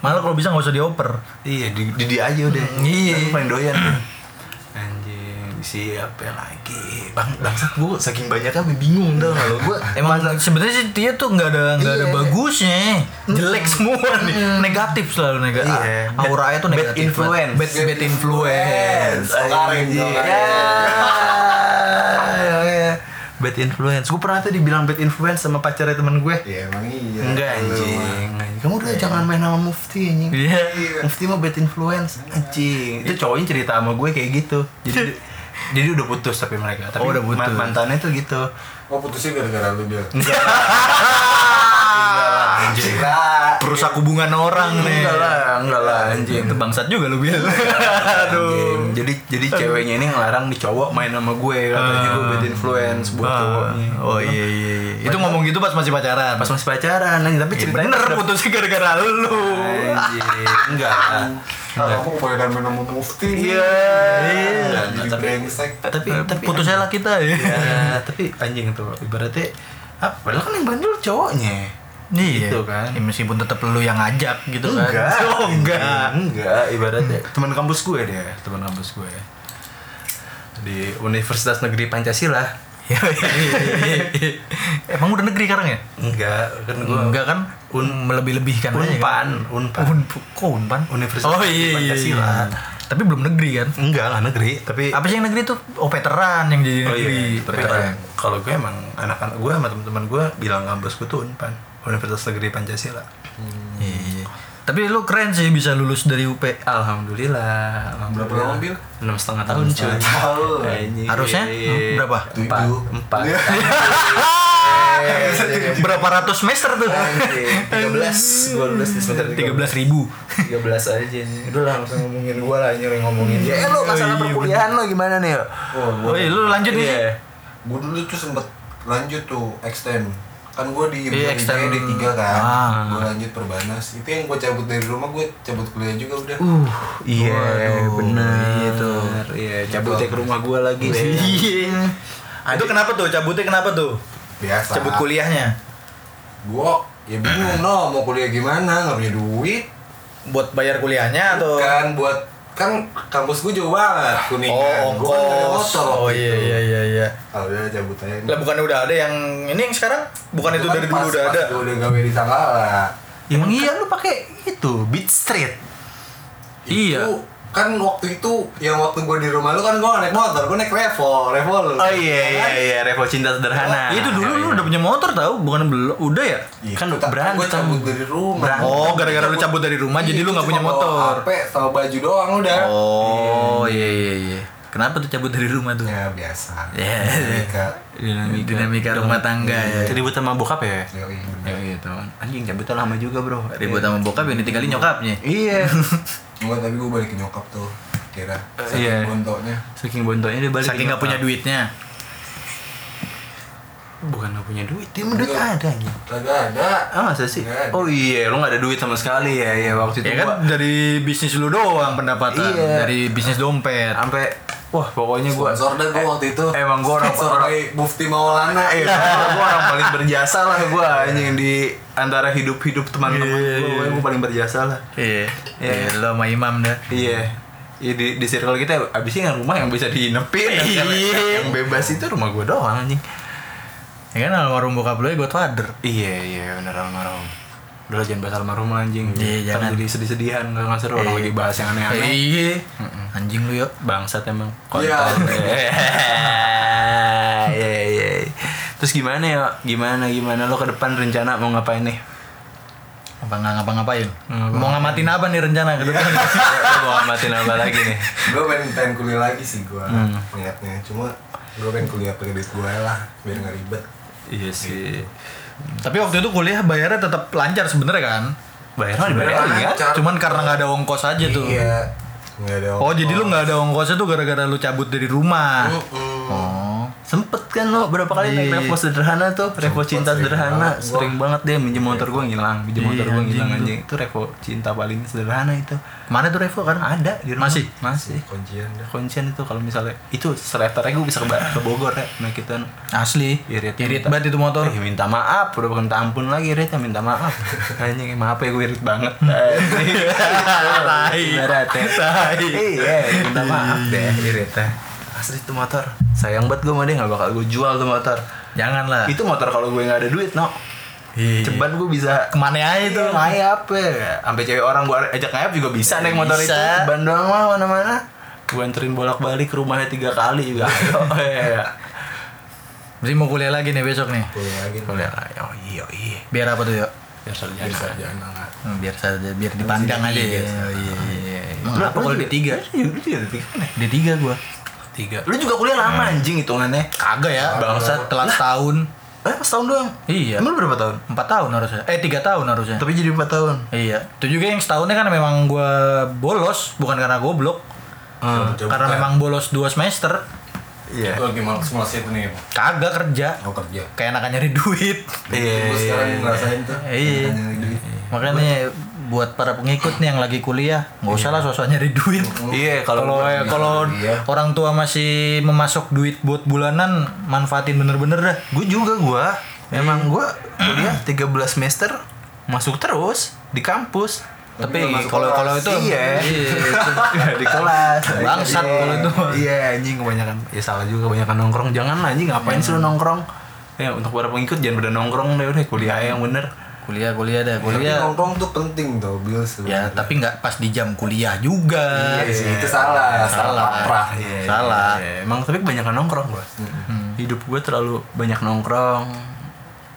B: Malah kalau bisa nggak usah dioper.
A: Iya, di, di dia aja udah.
B: Iya.
A: Aku paling doyan. Siapa lagi? Bang, bangsat gua saking banyaknya bingung dah kalau gua.
B: Emang sebenarnya sih dia tuh nggak ada nggak ada
A: Iya.
B: bagusnya, jelek semua nih, negatif selalu negatif.
A: Iya.
B: Auranya tuh
A: Bad
B: negatif.
A: influence.
B: Bad, bad influence.
C: Sokaring,
A: Anjing.
C: sokaring.
A: Ya, ya. Bad influence. Gue pernah tuh dibilang bad influence sama pacarnya temen gue.
C: Ya emang iya.
A: Enggak anjing. Kamu udah jangan main sama Mufti anjing.
B: Iya.
A: Mufti mah bad influence anjing. Itu cowoknya cerita sama gue kayak gitu. Jadi jadi udah putus tapi mereka. Tapi
B: Oh, udah putus.
A: man- mantannya tuh gitu.
C: Oh putusnya gara-gara lu dia.
A: Enggak lah. Anjing.
B: Perusak hubungan orang nih.
A: Enggak lah, enggak lah anjing.
B: Itu bangsat juga lu bilang. Aduh.
A: Anjing. Jadi jadi ceweknya ini ngelarang di cowok main sama gue katanya gue bad influence buat
B: Ah.
A: cowoknya.
B: Oh iya iya. iya. Itu ngomong gitu pas masih pacaran.
A: Pas masih pacaran anjing tapi
B: Eh,
A: ceritanya
B: bener putusnya gara-gara lu.
A: Anjing. Enggak.
C: Kalau kamu kebanyakan main sama mufti.
A: Iya.
C: Jadi
A: Enggak, tapi
C: brengsek.
A: tapi tapi
B: Putusnya lah kita ya.
A: ya tapi anjing tuh ibaratnya ah, padahal kan yang bandel cowoknya
B: Iya.
A: Gitu kan.
B: Ya, meskipun tetap lu yang ngajak gitu kan.
A: enggak
B: Oh enggak.
A: enggak ibaratnya teman kampus gue dia teman kampus gue di Universitas Negeri Pancasila
B: Iya, Emang udah negeri sekarang ya?
A: enggak kan gue
B: Enggak kan? Un melebih-lebihkan aja
A: unpan
B: kan?
A: unpan
B: Un kok unpan?
A: Universitas
B: oh, iya, iya,
A: Pancasila.
B: iya. Tapi belum negeri kan?
A: enggak lah negeri tapi
B: Apa sih yang negeri tuh? Oh veteran yang jadi
A: oh
B: negeri.
A: iya tapi
B: veteran.
A: kalau gue emang anak-anak gue sama teman-teman gue bilang kampus gue tuh unpan Universitas Negeri Pancasila
B: Iya, iya. Tapi lu keren sih bisa lulus dari UP.
A: Alhamdulillah.
C: Berapa lama, Bil?
A: Enam setengah tahun cuy.
B: Harusnya? Hmm, berapa?
A: Empat.
C: Tujuh.
A: Empat.
B: Berapa ratus semester tuh?
A: Tiga belas. Gue lulus di semester
B: Tiga belas ribu.
A: Tiga belas aja nih. Udah lah, usah ngomongin gue lah, ini ngomongin dia. Eh lo masalah perkuliahan lo gimana nih?
C: Oh,
B: Oh iya, lu lanjut nih.
A: Iya.
C: Gue dulu tuh sempet lanjut tuh extend kan gue di
B: Iya, extend.
C: Jaya D3 kan
B: Ah.
C: gue lanjut perbanas itu yang gue cabut dari rumah gue cabut kuliah juga udah
A: Uh, iya,
B: Waduh,
A: bener.
B: itu.
A: Iya, cabutnya ke rumah gua lagi.
B: Iya. Itu kenapa tuh? Cabutnya kenapa tuh?
C: biasa
B: Cabut kuliahnya.
C: gue ya bingung no mau kuliah gimana nggak punya duit
B: Buat bayar kuliahnya atau
C: kan buat kan kampus gue jauh banget kuningan
B: Oh,
C: gue kan nggak ada
B: ongkos.
C: motor
B: Oh iya
C: itu.
B: iya iya iya.
C: kalau udah cabut aja
B: Lah bukannya udah ada yang ini yang sekarang? Bukan itu
C: kan
B: dari dulu udah
C: pas
B: ada.
C: gue udah gawe di Sanggala
A: Emang iya lu pakai itu Beat Street.
B: Iya.
C: Kan waktu itu yang waktu gue di rumah lu kan gue naik motor gue naik Revo Revo lu
A: Oh iya iya iya, Revo Cinta Sederhana.
B: itu dulu
A: Iya,
B: lu
A: iya.
B: udah punya motor tau? Bukan belum? Udah ya?
C: Iya,
A: Kan
C: kita-
A: berantem.
C: gue cabut dari rumah
A: Berantem.
B: Oh, gara-gara lu cabut dari rumah jadi
C: Iya,
B: lu nggak punya motor.
C: HP sama baju doang udah
B: Oh iya iya iya. Kenapa tuh cabut dari rumah tuh?
C: ya biasa
B: Ya.
C: Dinamika.
A: Dinamika,
B: Dinamika rumah tangga ya.
A: Ribut sama bokap ya?
C: Yoi,
A: Ya
C: bener.
A: gitu. Anjing cabutnya lama juga, Bro.
B: Ribut sama bokap yang ditinggalin nyokapnya.
A: Iya.
C: Enggak, tapi gue balik ke nyokap tuh kira
A: Eh, iya.
C: saking bontoknya
A: Saking bontonya dia balik.
B: Saking nggak punya duitnya.
A: Bukan nggak punya duit, dia duit ada
C: kagak ada
A: Ah masa sih?
C: Nggak ada.
A: Oh iya, lu gak ada duit sama sekali ya, ya waktu itu
B: Ya
A: gua
B: kan dari bisnis lu doang pendapatan.
A: Iya.
B: Dari bisnis dompet.
A: sampai wah pokoknya gua
C: sponsor dah gue waktu itu
A: Emang gua orang-
C: sponsor
A: orang-
C: by Mufti Maulana
A: Eh, gua orang paling berjasa lah gua anjing di antara hidup-hidup teman-teman
B: Iya,
A: gua,
B: iya.
A: gua paling berjasa lah.
B: Iya.
A: Iya.
B: Iya. Lo sama Imam dah.
A: Iya. Ya, di, di circle kita abisnya rumah yang bisa diinepin
B: Iya.
A: yang bebas itu rumah gua doang anjing
B: Ya kan almarhum bokap lu ya Godfather.
A: iya iya bener almarhum udah lah, jangan bahas almarhum lah anjing
B: Iya, jangan.
A: jadi sedih-sedihan nggak nggak seru orang
B: Iya.
A: lagi bahas yang aneh-aneh
B: Iya. Anjing lu yuk.
A: bangsat emang
C: Iya.
A: kontol Iya, iya, iya. terus gimana ya gimana gimana lo ke depan rencana mau ngapain nih
B: Apa nggak ngapa-ngapain?
A: Ngapa-
B: Mau ngamatin apa nih rencana ke depan?
A: mau ngamatin apa lagi nih
C: gue pengen, pengen kuliah lagi sih gue
A: Hmm.
C: niatnya cuma gue pengen kuliah pakai duit gue lah biar nggak ribet
A: iya sih
B: Tapi waktu itu kuliah bayarnya tetap lancar sebenarnya kan?
A: bayar mah dibayar ya.
B: Cuman karena nggak ada ongkos aja tuh.
C: iya ada
B: Oh jadi lu nggak ada ongkosnya tuh gara-gara lu cabut dari rumah.
C: Mm-mm.
B: Oh.
A: Sempet kan lo berapa kali naik
B: Iya.
A: revo sederhana tuh revo
C: Sempet,
A: cinta sederhana
C: banget
A: sering banget dia minjem motor gue ngilang minjem
B: Iya,
A: motor gue ngilang anjing itu revo cinta paling sederhana itu
B: Mana tuh Revo kan?
A: ada di rumah
B: Masih?
A: masih
C: kuncian dah
A: kuncian itu kalau misalnya itu seleternya gue bisa ke, ke Bogor ya nah kita
B: Asli.
A: Irit.
B: Irit banget itu motor.
A: Eh, minta maaf, udah bukan ampun lagi Rit, ya minta maaf. Kayaknya maaf ya gue irit banget.
B: Tai.
A: Ibarat ya.
B: Tai.
A: Iya, minta maaf deh irit ya. Asli itu motor. Sayang banget gue sama dia gak bakal gue jual tuh motor.
B: Jangan lah.
A: Itu motor kalau gue gak ada duit, no.
B: Iya.
A: Ceban gue bisa
B: Ke mana aja tuh?
A: Iya, ngayap ya. Sampai cewek orang gue ajak ngayap juga bisa naik motor itu.
B: Bisa.
A: Ceban doang mah mana-mana. Gue anterin bolak-balik ke rumahnya tiga kali juga. Ayo, iya.
B: Berarti mau kuliah lagi nih besok nih.
C: kuliah lagi
A: Boleh lah. Oh iya, iya.
B: Biar apa tuh yuk?
A: Biar sarjana.
C: bisa jangan lah
B: Hmm, biar saja biar dipandang aja ya. Oh, iya iya. Emang
A: Lu-
B: apa kalau
A: juga-
B: D3?
A: Lu juga D3 kan ya?
B: D3 gua.
A: Tiga. Lu juga kuliah lama anjing hitungannya.
B: Kagak ya, bangsat telat setahun.
A: Eh, pas tahun doang.
B: Iya.
A: Emang lu berapa tahun?
B: Empat tahun harusnya. Eh tiga tahun harusnya.
A: Tapi jadi empat tahun.
B: Iya. Itu juga yang setahunnya kan memang gua bolos, bukan karena goblok.
A: Hmm.
C: Coba
B: karena
C: buka.
B: memang bolos dua semester.
A: Iya.
C: Lu lagi males males itu nih
B: Kagak kerja.
C: mau kerja
B: Kayak enakan nyari duit.
A: Iya.
C: gue sekarang ngerasain tuh
B: Iya.
C: Makanya nyari duit.
B: Makanya buat para pengikut nih yang lagi kuliah, nggak usah lah sosok nyari duit.
A: Iya, kalau
B: Kalau kalau
C: Iya.
B: orang tua masih memasok duit buat bulanan, manfaatin bener-bener dah.
A: gue juga gua memang gua kuliah 13 semester masuk terus di kampus.
C: Tapi
B: kalau kalau itu
A: Iya.
B: iya,
A: di kelas.
B: Bangsat
A: Iya.
B: kalau itu.
A: Iya, anjing kebanyakan. Ya salah juga kebanyakan nongkrong. Jangan anjing ngapain sih lu nongkrong? Ya untuk para pengikut jangan pada nongkrong deh udah kuliah yang bener.
B: Kuliah kuliah dah
C: Tapi
B: kuliah.
C: nongkrong tuh penting tau Bil
B: Ya tapi nggak pas di jam kuliah juga.
C: Iya sih, itu salah,
B: Salah.
C: kaprah.
A: Iya,
B: Salah.
A: iya. Emang tapi kebanyakan nongkrong gua. Hidup gua terlalu banyak nongkrong.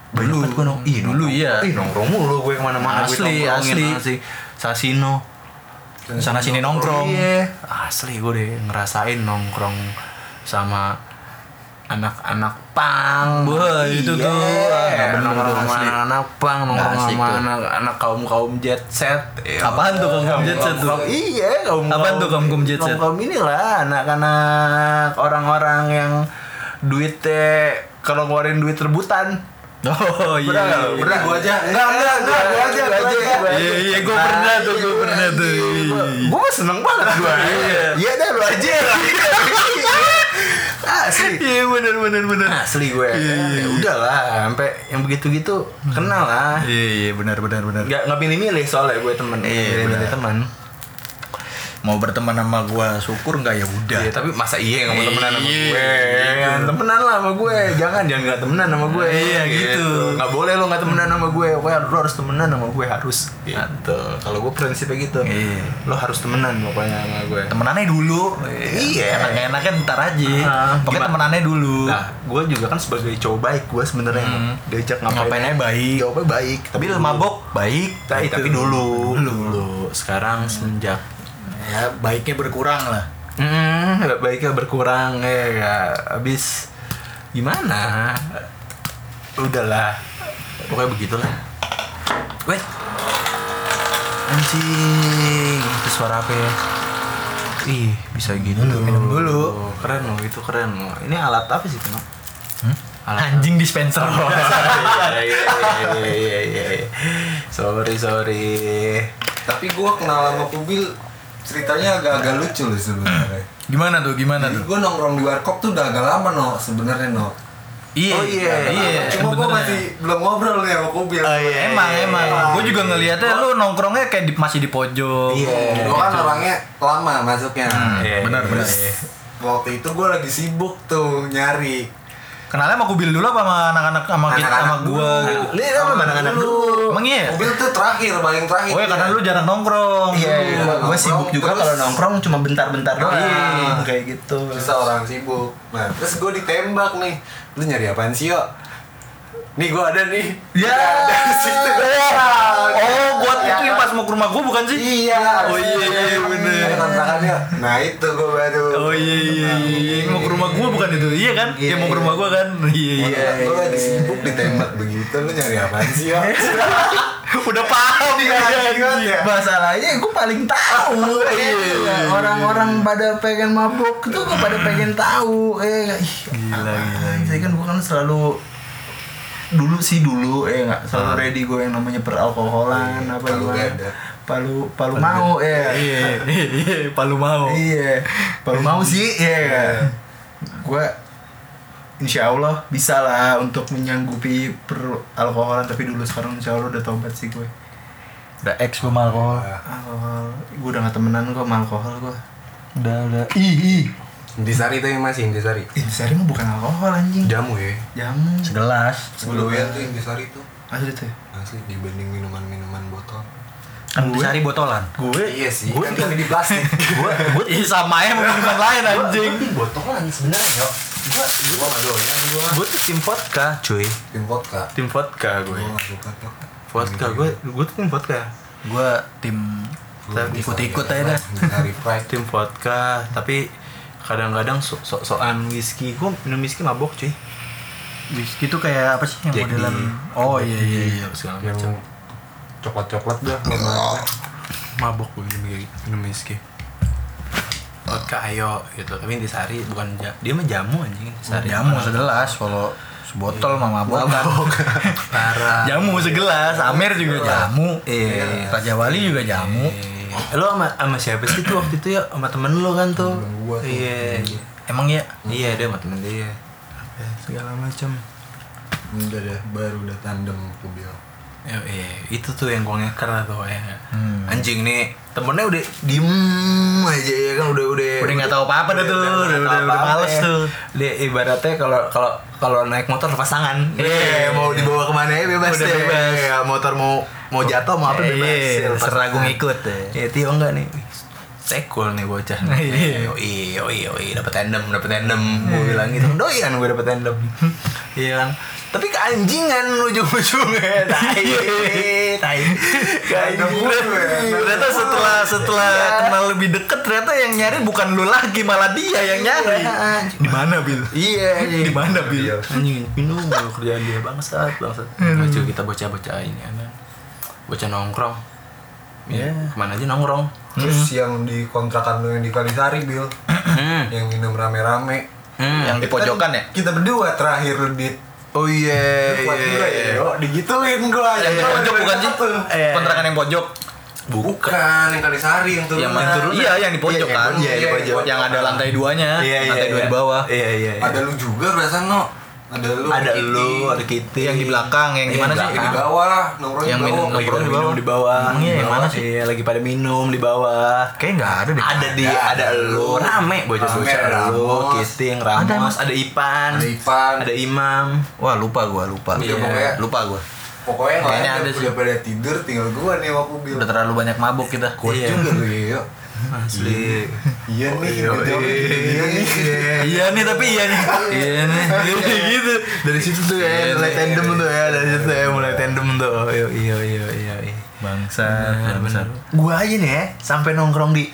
A: Banyak
B: Dulu.
A: gua nong. Ih,
B: Dulu
A: nongkrong.
B: iya.
A: Ih, nongkrong mulu gue ke mana-mana gue
B: Asli,
A: nongkrongin,
B: asli.
A: asli. Sasino.
B: Sana sini nongkrong.
A: Iya. Asli gue deh ngerasain nongkrong sama anak-anak pang.
B: Wah, itu tuh. Ah, bener
A: nongkrong
B: tuh,
A: sama
B: asli.
A: anak pang, nongkrong sama anak-anak kaum-kaum jet set. Iya.
B: Apaan tuh kaum-kaum jet set tuh?
A: Iya, kaum
B: Apaan tuh kaum-kaum jet set?
A: Kaum inilah anak-anak orang-orang yang duitnya kalau ngeluarin duit rebutan.
B: Oh iya.
A: Pernah nggak lo?
C: Ini
A: Pernah?
C: gua aja. Enggak, enggak, enggak, gua aja, gua aja.
B: Iya iya gue pernah tuh gue pernah tuh.
A: Gue seneng banget gue. Iya dah lu aja. Asli.
B: Iya benar benar benar.
A: Asli gue. Ya udah lah, sampai yang begitu-gitu kenal lah.
B: Iya iya benar benar benar.
A: Nggak nggak pilih-milih soalnya gue temen.
B: Iya,
A: Pilih-milih
B: benar.
A: teman.
B: Mau berteman sama gua syukur nggak ya udah.
A: Iya, tapi masa iya nggak mau temenan sama
B: Iya,
A: gue? Kan temenan lah sama gue. Jangan jangan nggak temenan sama gue.
B: Iya, gitu.
A: Nggak boleh lo nggak temenan sama gue. Pokoknya lo harus temenan sama gue harus. Gitu. Kalau gue prinsipnya gitu.
B: Iya.
A: Lo harus temenan pokoknya sama gue.
B: Temenannya dulu.
A: Iya.
B: Enak-enaknya ntar aja.
A: Ah,
B: Pokoknya
A: gimana?
B: temenannya dulu.
A: Nah, gue juga kan sebagai cowok baik gue sebenarnya
B: Hmm.
A: diajak ngapain
B: Ngapainnya baik.
A: Jawabnya baik.
B: Tapi lu mabok baik.
A: Tapi, tapi dulu,
B: Dulu.
A: dulu. Sekarang semenjak
B: Ya baiknya berkurang lah.
A: Hmm, baiknya berkurang ya, ya. Abis gimana? Udahlah. Pokoknya begitulah. Wait. Anjing, itu suara apa ya? Ih, bisa gitu.
B: minum dulu.
A: Oh, keren loh, itu keren loh. Ini alat apa sih, Tino? Alat
B: Anjing dispenser.
A: Iya, iya, iya, iya, iya, iya. Sorry, sorry.
C: Tapi gua kenal sama Kubil ceritanya agak-agak lucu loh sebenarnya.
B: Gimana tuh? Gimana
C: Jadi
B: tuh?
C: gua nongkrong di warkop tuh udah agak lama no sebenarnya no.
B: Iya,
A: Oh, iya,
B: iya.
C: Cuma gua
B: sebenarnya.
C: masih belum ngobrol nih sama Kubil.
A: Oh, iya.
B: Emang, emang.
C: Iya.
B: Gue juga ngeliatnya lu nongkrongnya kayak di, masih di pojok.
A: Iya.
C: Gua kan orangnya lama masuknya.
A: Iya,
B: benar,
A: iya,
B: benar.
A: iya.
C: Waktu itu gua lagi sibuk tuh nyari.
B: Kenalnya sama Kubil dulu apa sama anak-anak sama kita sama gua gitu.
A: Ini apa anak-anak dulu?
B: Emang iya?
C: Kubil tuh terakhir, paling terakhir.
B: Oh ya karena lu jarang nongkrong.
A: Iya,
C: Iya,
A: gua, gua sibuk juga kalau nongkrong cuma bentar-bentar doang.
C: Iya.
A: Kayak gitu.
C: Bisa orang sibuk. Nah, terus gue ditembak nih. Lu nyari apaan sih, yo? Nih gua ada nih.
B: Ya.
C: Situ.
B: Oh, buat rumah gua bukan sih?
C: Iya.
B: Oh, iya, iya, bener.
C: Ada kontrakannya. Nah, itu gua baru.
B: Oh iya iya iya Yang mau ke rumah gua bukan itu iya kan?
C: Iya,
B: mau ke
C: iya.
B: rumah gua kan? Iya iya.
C: Iya, gue lagi sibuk ditembak begitu, lu nyari apaan sih, yo?
B: Udah paham
C: Iya,
B: ya.
C: iya, iya.
A: Masalahnya gue paling tahu.
B: Iya.
A: Orang-orang pada pengen mabuk itu gue pada pengen tahu. Eh,
B: Gila, gila,
A: Saya kan gue kan selalu dulu sih dulu eh nggak selalu
B: Ah.
A: ready gue yang namanya peralkoholan apa
C: Palu
A: gimana
C: gada.
A: palu palu mau eh
B: Iya iya iya palu mau.
A: iya palu mau sih ya gue insya Allah bisa lah untuk menyanggupi peralkoholan tapi dulu sekarang insya Allah udah tobat sih gue
B: Udah ex sama alkohol.
A: alkohol gue udah gak temenan gue sama alkohol gue
B: Udah udah. Ih ih.
C: Intisari tuh yang masih Intisari.
A: Intisari mah bukan alkohol anjing
C: Jamu ya.
A: jamu
B: Segelas.
C: Sebelumnya tuh Intisari tuh
A: asli tuh ya?
C: asli dibanding minuman-minuman botol.
B: Kan disari botolan.
A: gue
C: Iya sih,
A: gue
C: kan tapi di plastik.
A: gue gue
B: Ih sama ya mau minuman lain anjing.
A: botolan sebenarnya yo gue
C: Gua nggak doyan gua.
A: gue tuh tim vodka cuy
C: Tim vodka.
A: tim vodka gue vodka gue gue tuh tim vodka
B: Gua tim ikut-ikut aja dah.
A: Tim vodka tapi kadang-kadang so sokan whisky. Gue minum whisky mabok cuy.
B: Whisky tuh kayak apa sih yang
A: Jack
B: modelan? Oh iya iya iya.
A: segala macam.
C: Coklat-coklat dah. warna-
A: mabok gue minum gitu, minum whisky. Vodka ayo gitu. Tapi intisari bukan ja dia mah jamu anjing. Intisari
B: Jamu segelas. Kalau sebotol mah mabok. Kan.
A: parah.
B: Jamu segelas, Amer juga jamu.
A: Iya.
B: Raja Wali juga jamu.
A: Eh, lo sama sama siapa sih tuh waktu itu ya sama temen lo kan tuh
C: gua tuh.
A: iya
B: Emang ya?
A: iya dia sama temen dia Apa ya, segala macam
C: Udah deh, baru udah tandem kubil.
A: Ya, iya, itu tuh yang gua ngeker tuh ya.
B: Hmm.
A: Anjing nih, temennya udah diem aja ya kan udah udah
B: Udah nggak tahu apa-apa dah tuh, udah udah, udah males
A: ya.
B: tuh.
A: Dia ibaratnya kalau kalau kalau naik motor lepas tangan.
B: Iya.
A: Eh, mau dibawa ke mana ya bebas
B: Udah
A: deh.
B: bebas.
A: Ya, motor mau mau jatuh mau apa bebas.
B: Iya,
A: Ya, tangan.
B: ngikut ya.
A: Ya, Tio enggak nih. Sekul nih bocah.
B: Iya.
A: Yoi, yoi, yoi, dapat tandem, dapat tandem. Gue bilang gitu, doyan gue dapat tandem. Iya kan. Tapi keanjingan ujung-ujungnya. Tai, tai. Keanjingan.
B: Ternyata setelah setelah
A: Iya.
B: kenal lebih deket ternyata yang nyari bukan lu lagi malah dia yang nyari. Di mana Bil?
A: Iya,
B: Di mana Bil?
A: Anjing minum kalau kerjaan dia bangsat, bangsat. Lucu kita bocah-bocah ini ya kan. Bocah nongkrong. Ya, ke mana aja nongkrong.
C: Terus yang di kontrakan lu yang di Kalisari, Bil.
A: Hmm.
C: yang minum rame-rame.
A: Hmm.
B: Yang di pojokan ya?
C: Kita berdua terakhir di
A: Oh iya,
C: Kuat
A: iya,
C: juga
A: iya.
C: ya, yo. digituin gua.
B: Yang
C: Gua
B: pojok bukan sih?
A: Iya.
B: Kontrakan yang pojok.
C: Bukan, yang kali sari yang turunan.
B: Yang mana? Iya, yang di pojok
A: Iya,
B: kan.
A: iya, di pojok.
B: Yang ada lantai duanya,
A: Iya, iya,
B: lantai dua
A: iya.
B: di bawah.
A: Iya, iya. iya.
C: Ada lu juga perasaan no. Ada lu.
A: ada lu, ada Kitty.
B: Yang di belakang, yang di
A: Iya,
B: sih?
C: Di bawah lah, nongkrong
B: Yang
C: di
B: minum-
C: bawah.
B: nongkrong di
A: minum
B: bawah.
A: di bawah.
B: Iya, yang mana sih?
A: Iya, lagi pada minum di bawah.
B: Kayaknya nggak ada deh.
A: Ada di ada lu rame bocah-bocah
C: Rame,
A: ada lu. Kiting? Ramos, ada Ipan,
C: Ada Ipan.
A: ada Imam.
B: Wah lupa gua lupa.
C: Iya,
B: lupa gua.
C: Pokoknya
B: Kayaknya ada sih.
C: udah pada tidur, tinggal gua nih mobil.
B: Udah terlalu banyak mabuk kita.
C: Kuat
A: Iya.
C: juga lu ya.
A: Asli.
C: Iya nih,
A: Iya,
C: ngejawabnya iya nih.
B: Iya nih tapi iya nih. Iya nih.
A: gitu. Dari situ tuh ya mulai tandem tuh ya, dari situ ya mulai tandem tuh. Iya iya iya iya. iya.
B: Bangsa,
A: Benar. Gua aja nih ya, sampai nongkrong di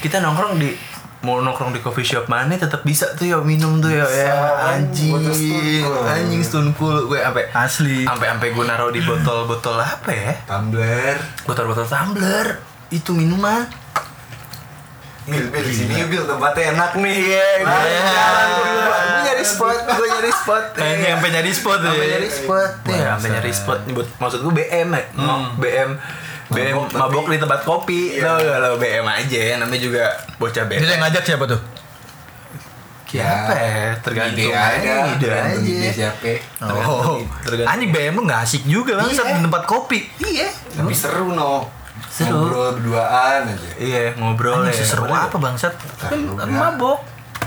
A: kita nongkrong di mau nongkrong di coffee shop mana tetap bisa tuh ya minum tuh ya, ya. anjing
C: botol Stone Cool.
A: anjing stone cool gue sampai
B: Asli.
A: sampai sampai gue naruh di botol-botol apa ya
C: Tumbler.
A: botol-botol tumbler itu minuman
C: Bil, bil di sini bil tempatnya enak nih.
A: iya gue
B: Iya.
A: jalan gue nyari spot gue nyari spot
B: Kayaknya sampai nyari spot ya.
A: sampai nyari spot ya sampai nyari spot nyebut maksud gue BM ya BM BM
C: Mabok,
A: di tempat kopi
C: Iya.
A: gak lo BM aja namanya juga bocah BM
B: yang ngajak siapa tuh?
A: Siapa ya? Tergantung
C: Ide aja,
A: ide
C: tergantung
A: aja.
C: ide siapa.
B: Oh,
A: tergantung.
B: anjing BM lu nggak asik juga bang
A: Iya.
B: di tempat kopi.
A: Iya.
C: Tapi seru no.
A: Seru.
C: Ngobrol berduaan aja.
A: Iya, ngobrol
B: Anjing
A: ya.
B: seseru apa bangsat?
C: Seru,
B: Kan
C: ya.
B: mabok.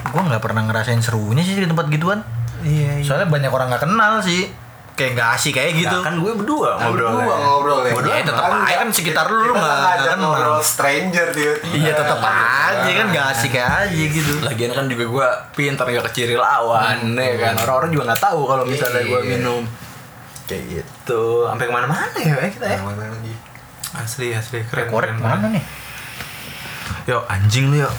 B: Gua nggak pernah ngerasain serunya sih di tempat gituan.
A: Iya, iya.
B: Soalnya banyak orang nggak kenal sih. Kayak nggak asik kayak gitu.
A: Nah, kan gue berdua
C: Kan
A: ngobrol.
C: berdua ngobrol ya.
B: Ya, tetep aja kan sekitar lu, lu
C: kita
B: nggak- nggak kenal.
C: ngobrol stranger tiba-tiba.
B: Iya tetap aja kan nggak asik aja gitu.
A: Lagian kan juga gue pintar gak keciri lawan, ya kan. Orang-orang juga nggak tahu kalau misalnya gue
C: Iya.
A: minum. Kayak gitu. Sampai ke mana-mana ya eh, kita ya.
C: Yang mana lagi?
A: Asli, asli. Keren,
B: Korek
A: keren.
B: mana nih?
A: Yo, anjing lu yo.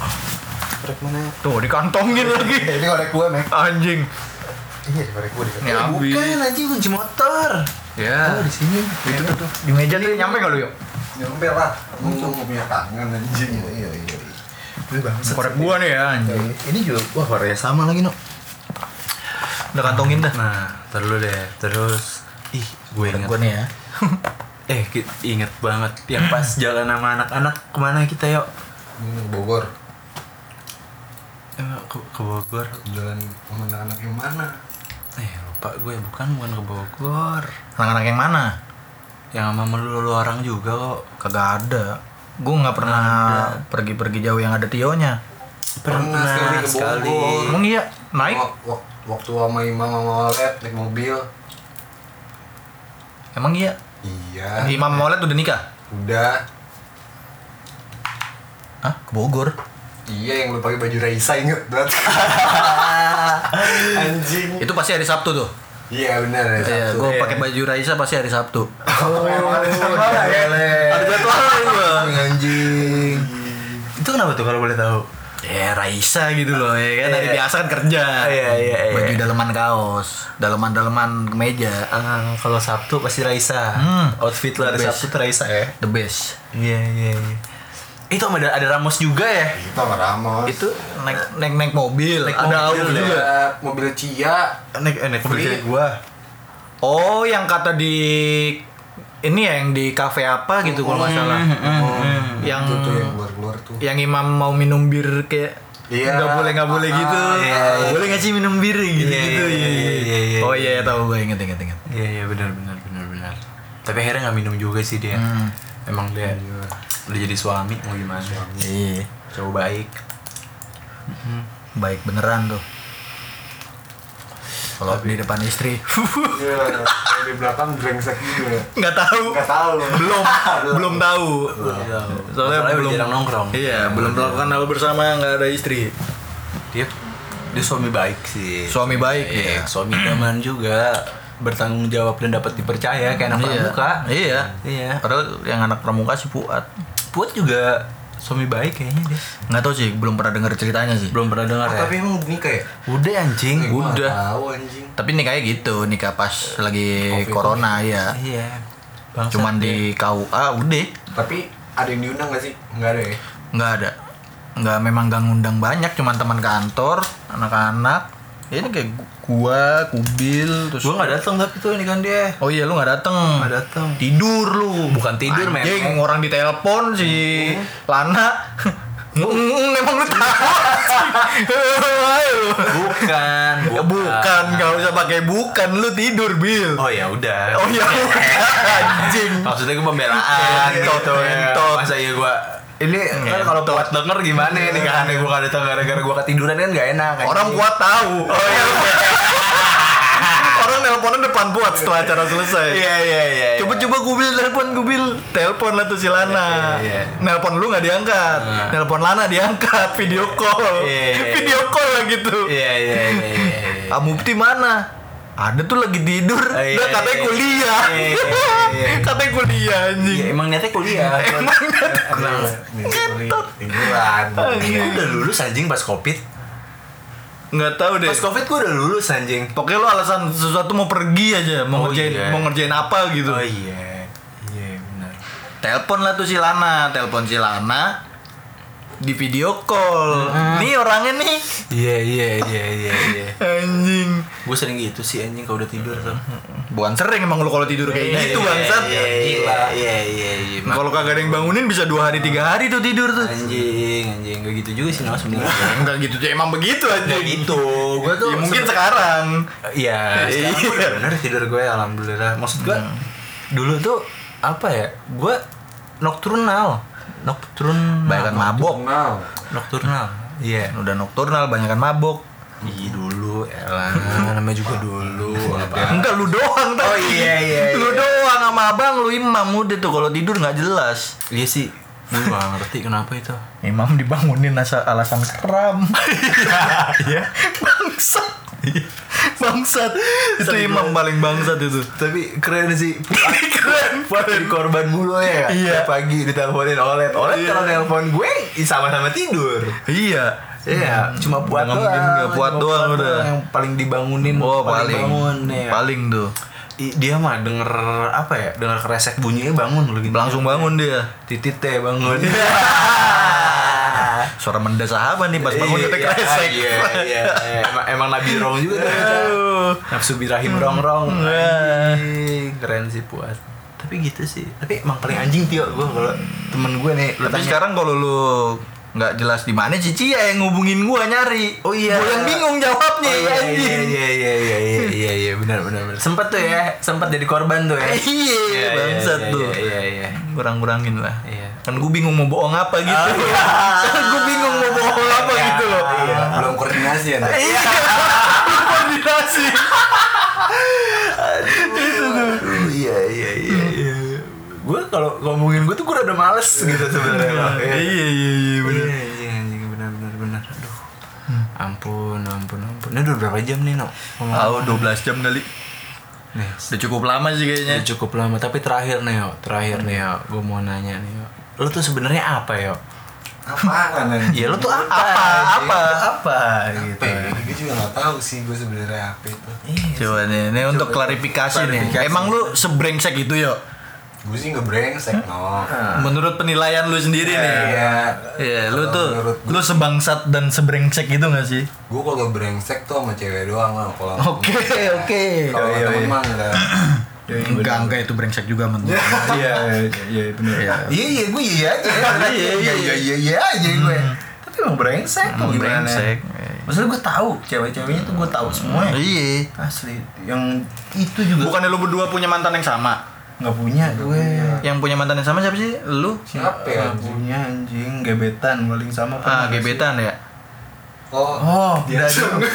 C: Korek mana?
B: Tuh dikantongin lagi.
C: Ini korek gua, Mek.
B: Anjing.
C: Iya, di korek gua di
B: Ini habis.
A: Bukan anjing kunci motor.
B: Ya.
A: Oh, di sini.
B: Itu tuh. Di meja tuh nyampe nggak lu yuk?
C: Nyampe lah. Lu nggak punya tangan anjing. Iya, iya, iya.
A: Ini bangsat.
B: Korek gua nih ya anjing.
A: Ini juga wah warnanya sama lagi, no.
B: Udah kantongin dah.
A: Nah, terus dulu deh. Terus ih, gue
B: Korek
A: inget.
B: gua nih ya.
A: Eh, inget banget yang pas jalan sama anak-anak ke mana kita yuk?
C: Ini Bogor.
A: Eh, ke, ke Bogor.
C: Jalan sama anak-anak yang mana?
A: Eh, lupa gue bukan bukan ke Bogor.
B: Anak-anak yang mana?
A: Yang sama melulu orang juga kok.
B: Kagak ada. Gue nggak pernah pergi-pergi jauh yang ada Tionya.
C: Pernah sekali ke
A: sekali.
C: Bogor.
B: Emang iya? Naik?
C: Wak- wak- Waktu sama Imam sama Olet naik mobil.
B: Emang iya?
C: Iya.
B: Imam Maulid udah nikah?
C: Udah.
B: Hah? Ke Bogor?
C: Iya yang lu pakai baju Raisa inget banget. Anjing.
B: Itu pasti hari Sabtu tuh.
C: Iya benar ya.
B: Iya,
C: Sabtu.
B: gue pakai baju Raisa pasti hari Sabtu.
C: Oh, emang ada jadwal ya?
A: Ada jadwal bang anjing. Itu kenapa tuh kalau boleh tahu?
B: Ya Raisa gitu loh ya kan hari
A: Iya.
B: biasa kan kerja.
A: Iya, iya, iya.
B: Baju daleman kaos, daleman-daleman kemeja.
A: Ah, kalau Sabtu pasti Raisa.
B: Hmm.
A: Outfit lo hari Sabtu tuh Raisa ya.
B: The best.
A: Iya iya iya. Itu sama ada, ada Ramos juga ya.
C: Itu sama Ramos.
A: Itu
B: Naik naik naik mobil,
A: Naik
B: ada
A: mobil
B: Audi
A: ya.
B: juga.
C: Ada mobil Cia.
A: naik eh, naik mobil cewek gua.
B: Oh, yang kata di ini ya yang di kafe apa gitu kalau nggak salah.
C: Oh,
B: Yang-
C: itu tuh yang keluar-keluar tuh.
B: Yang imam mau minum bir kayak
C: Iya.
B: nggak boleh nggak boleh
C: Ah,
B: gitu.
A: iya, iya.
B: Boleh nggak sih minum bir gitu
A: Iya,
B: gitu.
A: iya, iya, iya, iya.
B: Oh iya tahu gue inget inget inget.
A: Iya iya benar benar benar benar. Tapi akhirnya nggak minum juga sih dia.
B: Hmm.
A: Emang dia udah jadi suami mau gimana?
B: Iya.
A: Cowok baik.
B: Baik beneran tuh. Kalau di depan istri
C: Iya, kalau di belakang brengsek juga.
B: nggak tahu.
C: Enggak tahu lu.
B: belum belum tahu soalnya
A: Masalahnya
B: belum
A: jarang nongkrong.
B: iya belum melakukan hal bersama nggak ada istri
A: Dia dia suami baik sih.
B: suami baik
A: Iya,
B: ya
A: suami idaman juga bertanggung jawab dan dapat dipercaya kayak anak
B: iya
A: pramuka.
B: iya
A: Iya.
B: padahal yang anak pramuka si Fuad
A: Puat juga suami baik kayaknya dia.
B: nggak tahu sih belum pernah dengar ceritanya sih
A: Belum pernah dengar
C: Oh,
A: ya.
C: tapi emang nikah ya?
A: Udah anjing.
C: Eh, nggak
B: udah.
C: Tahu anjing.
B: tapi nih kayak gitu nikah pas lagi
C: Covid.
B: corona ya
A: Iya. Bangsat
B: cuman
A: dia.
B: di KUA udah
C: Tapi ada yang diundang gak sih? Enggak ada ya?
B: nggak ada nggak memang gak ngundang banyak cuman teman kantor anak-anak Ya ini kayak gu- gua, kubil, terus
A: Gue nggak datang tapi tuh ini kan dia.
B: Oh iya lu nggak dateng.
A: Nggak datang.
B: Tidur lu.
A: Bukan tidur, memang.
B: orang ditelepon si Lana. Mm, Emang lu tahu? Ayo.
A: Bukan,
B: Bukan, nggak usah pakai bukan, lu tidur, Bil.
A: Oh ya udah.
B: Oh iya, anjing.
A: Maksudnya gue pembelaan
B: Entot,
A: gitu ya.
B: entot.
A: Masa iya gue ini kan kalau kuat denger gimana nih kan gue gak datang gara-gara gue ketiduran kan gak enak kan
B: Orang kuat tahu. Oh iya. Orang nelponan depan buat setelah acara selesai.
A: iya iya iya
B: Coba coba Gubil telepon Gubil telepon lah tuh si Lana.
A: Iya, iya.
B: Nelpon lu nggak diangkat.
A: Nah.
B: Nelpon Lana diangkat video call.
A: Iya, iya,
B: Video call lah gitu.
A: iya iya iya iya iya.
B: Ah mana? Ada tuh lagi tidur.
A: Oh, iya,
B: Udah katanya
A: iya.
B: kuliah.
A: Iya, iya, iya.
B: katanya kuliah anjing.
A: Iya, emang niatnya kuliah
B: Emang niatnya.
C: Tiduran.
A: Gue udah lulus anjing pas covid
B: Nggak tahu deh.
A: Pas covid gue udah lulus anjing
B: Pokoknya lu alasan sesuatu mau pergi aja, mau
A: Oh,
B: ngerjain
A: iya.
B: mau ngerjain apa gitu.
A: Oh iya Iya benar
B: Telepon lah tuh si Lana, telepon si Lana di video call. Nih orangnya nih.
A: Iya iya iya iya iya
B: Anjing.
A: Gue sering gitu sih anjing kalau udah tidur tuh
B: Bukan sering emang lu kalau tidur kayak gitu bangsat.
A: Iya iya iya iya iya
B: Kalau kagak ada yang bangunin bisa dua hari tiga hari tuh tidur tuh.
A: Anjing anjing Gak gitu juga sih Nah sebenernya
B: Enggak gitu tuh emang begitu aja.
A: Gak gitu Gue tuh
B: Ya, mungkin sekarang.
A: Iya sekarang
B: Iya.
A: bener tidur gue alhamdulillah Maksud gue Dulu tuh Apa ya Gue Nocturnal Nocturnal
B: Banyakan mabok.
A: Nocturnal Iya
B: Udah nokturnal banyakan mabok.
A: Iya dulu Elah Namanya juga dulu apa
B: Enggak lu doang tadi.
A: Oh, iya, iya,
B: Lu
A: iya.
B: doang sama abang lu imam udah tuh kalau tidur nggak jelas.
A: Iya sih Gue gak ngerti kenapa itu
B: Imam dibangunin asa alasan kram. Iya. Bangsat. Bangsat. Itu imam paling bangsat itu.
A: Tapi keren sih Keren Buat jadi korban mulu ya
B: Iya.
A: Tiap pagi diteleponin Olet Olet
B: Iya.
A: kalau nelpon gue Sama-sama tidur
B: Iya.
A: Iya, cuma buat
B: Nggak
A: doang.
B: mungkin puat
A: Cuma
B: doang udah.
A: Yang paling dibangunin,
B: Oh paling
A: bangun ya.
B: paling tuh
A: I- dia mah denger apa ya? Denger kresek bunyinya bangun lagi.
B: langsung bangun dia.
A: Titit teh bangun.
B: Suara mendas sahabat nih pas bangun
A: Iya,
B: kita
A: iya,
B: kresek.
A: Iya, iya, iya. Emang, emang Nabi Rong juga tuh. Nafsu birahim rong-rong.
B: Wah.
A: Anjing, Keren sih puas. Tapi gitu sih. Tapi emang paling anjing Tio gue kalau temen gue nih
B: Tapi sekarang kalau lu nggak jelas di mana Cici ya yang ngubungin gua nyari.
A: Oh iya.
B: Gua yang bingung jawabnya
A: Oh, iya,
B: anjing.
A: iya, iya, iya, iya, iya, iya, iya, benar, benar, benar. Sempet tuh ya, sempet jadi korban tuh ya.
B: Iya, bangsat
A: iya,
B: tuh.
A: Iya, iya, iya.
B: Kurang-kurangin lah.
A: Iya.
B: Kan gue bingung mau bohong apa gitu. kan gue bingung mau bohong apa
A: Iya,
B: gitu loh.
C: Iya, belum koordinasi ya.
B: Iya. Koordinasi.
A: Aduh, iya, iya, iya, iya. Kalau ngomongin gue tuh gue rada males gitu sebenarnya.
B: Iya iya iya bener.
A: Iya, anjing, benar, benar, benar. Aduh. Ampun, ampun, ampun. Ini udah berapa jam nih, No?
B: Tahu 12 jam kali.
A: Nih,
B: Udah cukup lama sih kayaknya.
A: udah cukup lama. Tapi terakhir nih, yo. Terakhir nih, yo. Gue mau nanya nih, yo. Lu tuh sebenarnya apa, yo?
C: Apaan anjing?
A: Ya lu tuh apa?
B: Apa?
A: Apa?
B: Apa?
A: Gitu.
C: Apa ya? Gue juga gak tahu sih gue sebenarnya apa itu.
B: Coba nih, ini untuk klarifikasi, nih.
C: klarifikasi.
B: Emang lu sebrengsek itu yo?
C: Gue sih ngebrengsek no.
B: Menurut penilaian lu sendiri nih.
C: Iya.
B: Iya, lu tuh
C: gua-
B: lu sebangsat dan sebrengsek itu gak sih?
C: Gue kalau brengsek tuh sama cewek doang lah. Kalau
B: Oke, oke.
C: kalau
A: Iya,
C: temen
A: iya.
C: mah enggak.
B: Enggak, enggak itu brengsek juga menurut.
A: Iya, iya, benar.
B: Iya.
A: Iya, iya, gue iya aja.
B: Iya, iya,
A: iya, iya, iya aja gue. Tapi emang brengsek
B: Emang
A: gimana?
B: brengsek.
A: Maksudnya gue tahu cewek-ceweknya tuh gue tahu semua.
B: Iya.
A: Asli. Yang itu juga
B: Bukannya lu berdua punya mantan yang sama?
A: Nggak punya gue.
B: Yang punya mantan yang sama siapa sih? Lu?
C: Siapa ya?
A: Nggak punya anjing gebetan paling sama.
B: Ah, gebetan ya?
C: Oh,
A: Oh,
C: dia
A: juga.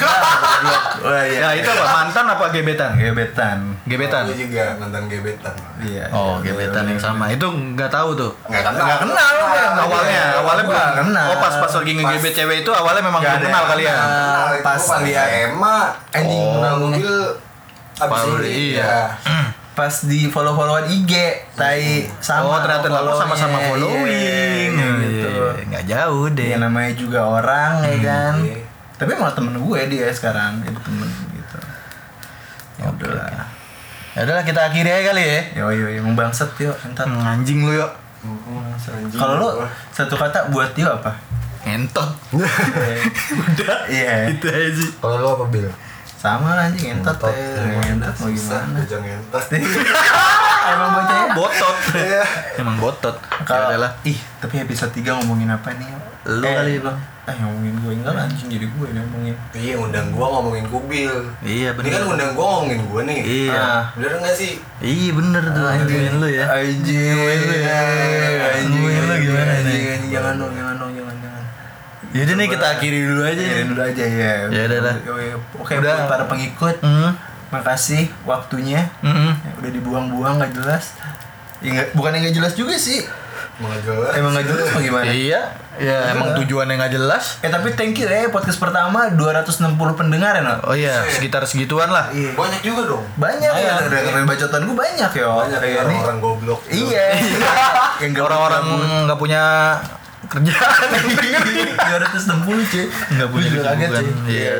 A: Oh
B: Ya, itu apa? Mantan apa gebetan?
A: Gebetan.
B: Gebetan.
C: Gue juga mantan gebetan.
A: Iya.
B: Oh,
A: iya,
B: gebetan
A: iya,
B: yang
A: iya.
B: sama. Itu nggak tahu tuh.
C: Enggak kenal.
A: Nggak kenal lu kan?
B: Awalnya, awalnya belum
A: kenal.
B: Oh, pas pas lagi ngegebet cewek itu awalnya memang
A: Nggak ada
B: kenal kalian.
A: kenal.
C: Kenal,
A: Pas lihat.
C: SMA anjing
B: Oh.
C: kenal mobil abis
B: iya.
A: Pas di follow-followan IG, tai sama.
B: oh, ternyata
A: follow-nya.
B: sama-sama following.
A: Iya,
B: Oh,
A: gitu.
B: iya. Nggak jauh deh.
A: Dia namanya juga orang ya kan.
C: Iya.
A: Tapi malah temen gue dia sekarang jadi temen gitu. Ya udahlah.
B: Ya udahlah kita akhiri aja kali ya.
A: Yo yo yo emang bangsat yo entar.
B: Hmm, Anjing lu yuk.
C: Anjing
A: Kalau lu satu kata buat dia apa?
B: ngentot udah
A: Iya.
B: itu aja
C: Kalau lo apa bil?
A: Sama lah anjing Ngentot. ya. Ngentot mau gimana?
C: Bocah ngentot.
A: Emang bocahnya
B: botot
C: Iya.
B: emang botot
A: Kalau
B: ya lah
A: ih, tapi episode 3 ngomongin apa nih?
B: Lu kali,
A: lo. Eh, ngomongin gue enggak lah, anjing jadi gue yang ngomongin.
C: Iya undang gua ngomongin kubil.
B: iya
C: Ini kan
B: bener
C: undang gua ngomongin gua nih.
B: Iya.
C: Ah, Bener nggak sih?
B: iya bener tuh anjingin lu ya
A: Anjing, anjing,
B: Ngomongin lu gimana
A: anjing, Jangan dong, jangan dong, jangan, jangan.
B: Yaudah nih kita akhiri dulu aja
A: Akhiri
B: nih
A: dulu aja ya.
B: Ya udah lah.
A: Oke, Oke,
B: Udah.
A: buat para pengikut,
B: Hmm.
A: makasih waktunya.
B: Mm-mm.
A: Ya, udah dibuang-buang nggak jelas. Ya, nggak- bukan yang nggak jelas juga sih.
C: Mau jelas.
A: Emang nggak jelas apa gimana?
B: Iya, ya emang tujuannya nggak jelas.
A: Eh tapi thank you ya podcast pertama 260 pendengar ya no?
B: Oh iya, sekitar segituan lah.
A: Iya.
C: Banyak juga dong.
A: Banyak ya, udah keren bacotan gue banyak ya.
C: Banyak
A: ini.
C: orang-orang goblok.
A: Iya. Yang
B: Orang-orang nggak punya kerjaan.
A: 260 cuy.
B: Nggak punya
A: Gua juga kaget
B: kesibukan.
A: cuy.
B: Iya.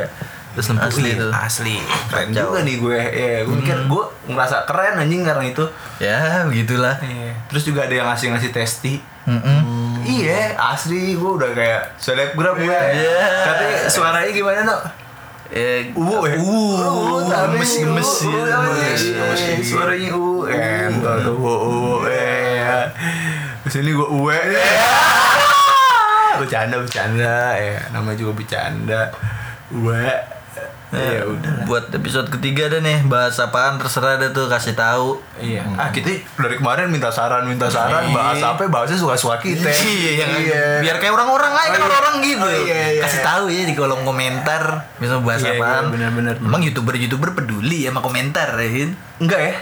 B: Terus asli tuh.
A: Asli. Keren
B: Kacau.
A: juga nih gue. Ya, gue mikir gue ngerasa keren anjing karena itu.
B: Ya, begitulah.
A: Iya. Terus juga ada yang ngasih-ngasih testi.
B: Mm-mm.
A: Iya, asli gue udah kayak selebgram gue.
B: Iya.
A: Katanya suaranya gimana, no?
B: Eh,
A: Uwu ya?
B: Uh, gemes gemes ya.
A: Gemes. Suaranya uwu. Entar tuh uwu. Eh. Terus ini gue uwe. Bercanda bercanda ya. Nama juga bercanda. Uwe. Ya udah lah.
B: Buat episode ketiga deh nih, bahas apaan terserah deh tuh kasih tahu.
A: Iya. Ah kita dari kemarin minta saran, minta saran,
B: Iya.
A: bahas apa, bahasnya suka-suka kita.
B: Iya, yang biar kayak orang-orang aja kan
A: Oh, iya.
B: orang-orang gitu.
A: Oh, iya, iya.
B: Kasih tahu ya di kolom komentar bisa bahas
A: Iya, iya,
B: apaan.
A: benar-benar.
B: Emang youtuber-youtuber peduli sama komentar ya?
A: Enggak ya?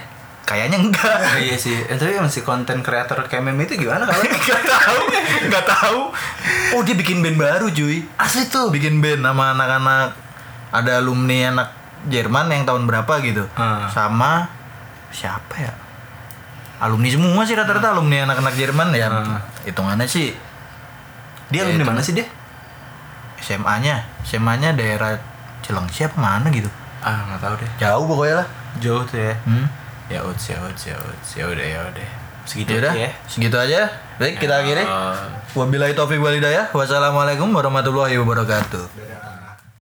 B: Kayaknya enggak.
A: iya sih. Eh, tapi masih konten kreator kayak meme itu gimana kalau?
B: Gak tahu, gak tahu. Oh dia bikin band baru cuy.
A: Asli tuh.
B: Bikin band sama anak-anak ada alumni anak Jerman yang tahun berapa gitu.
A: Ah.
B: Sama siapa ya? Alumni semua sih rata-rata alumni anak-anak Jerman ya.
A: Ah.
B: Hitungannya sih
A: Dia
B: Ya,
A: alumni mana sih dia?
B: SMA-nya, SMA-nya daerah Cilengsi apa mana gitu.
A: Ah nggak tahu deh.
B: Jauh pokoknya lah.
A: Jauh tuh ya.
B: Hmm.
A: Ya udah, ya udah, ya udah, ya udah, ya udah. Segitu aja ya.
B: segitu aja. Baik, kita akhiri.
A: Ah.
B: Wabillahi taufik walhidayah. Wassalamualaikum warahmatullahi wabarakatuh.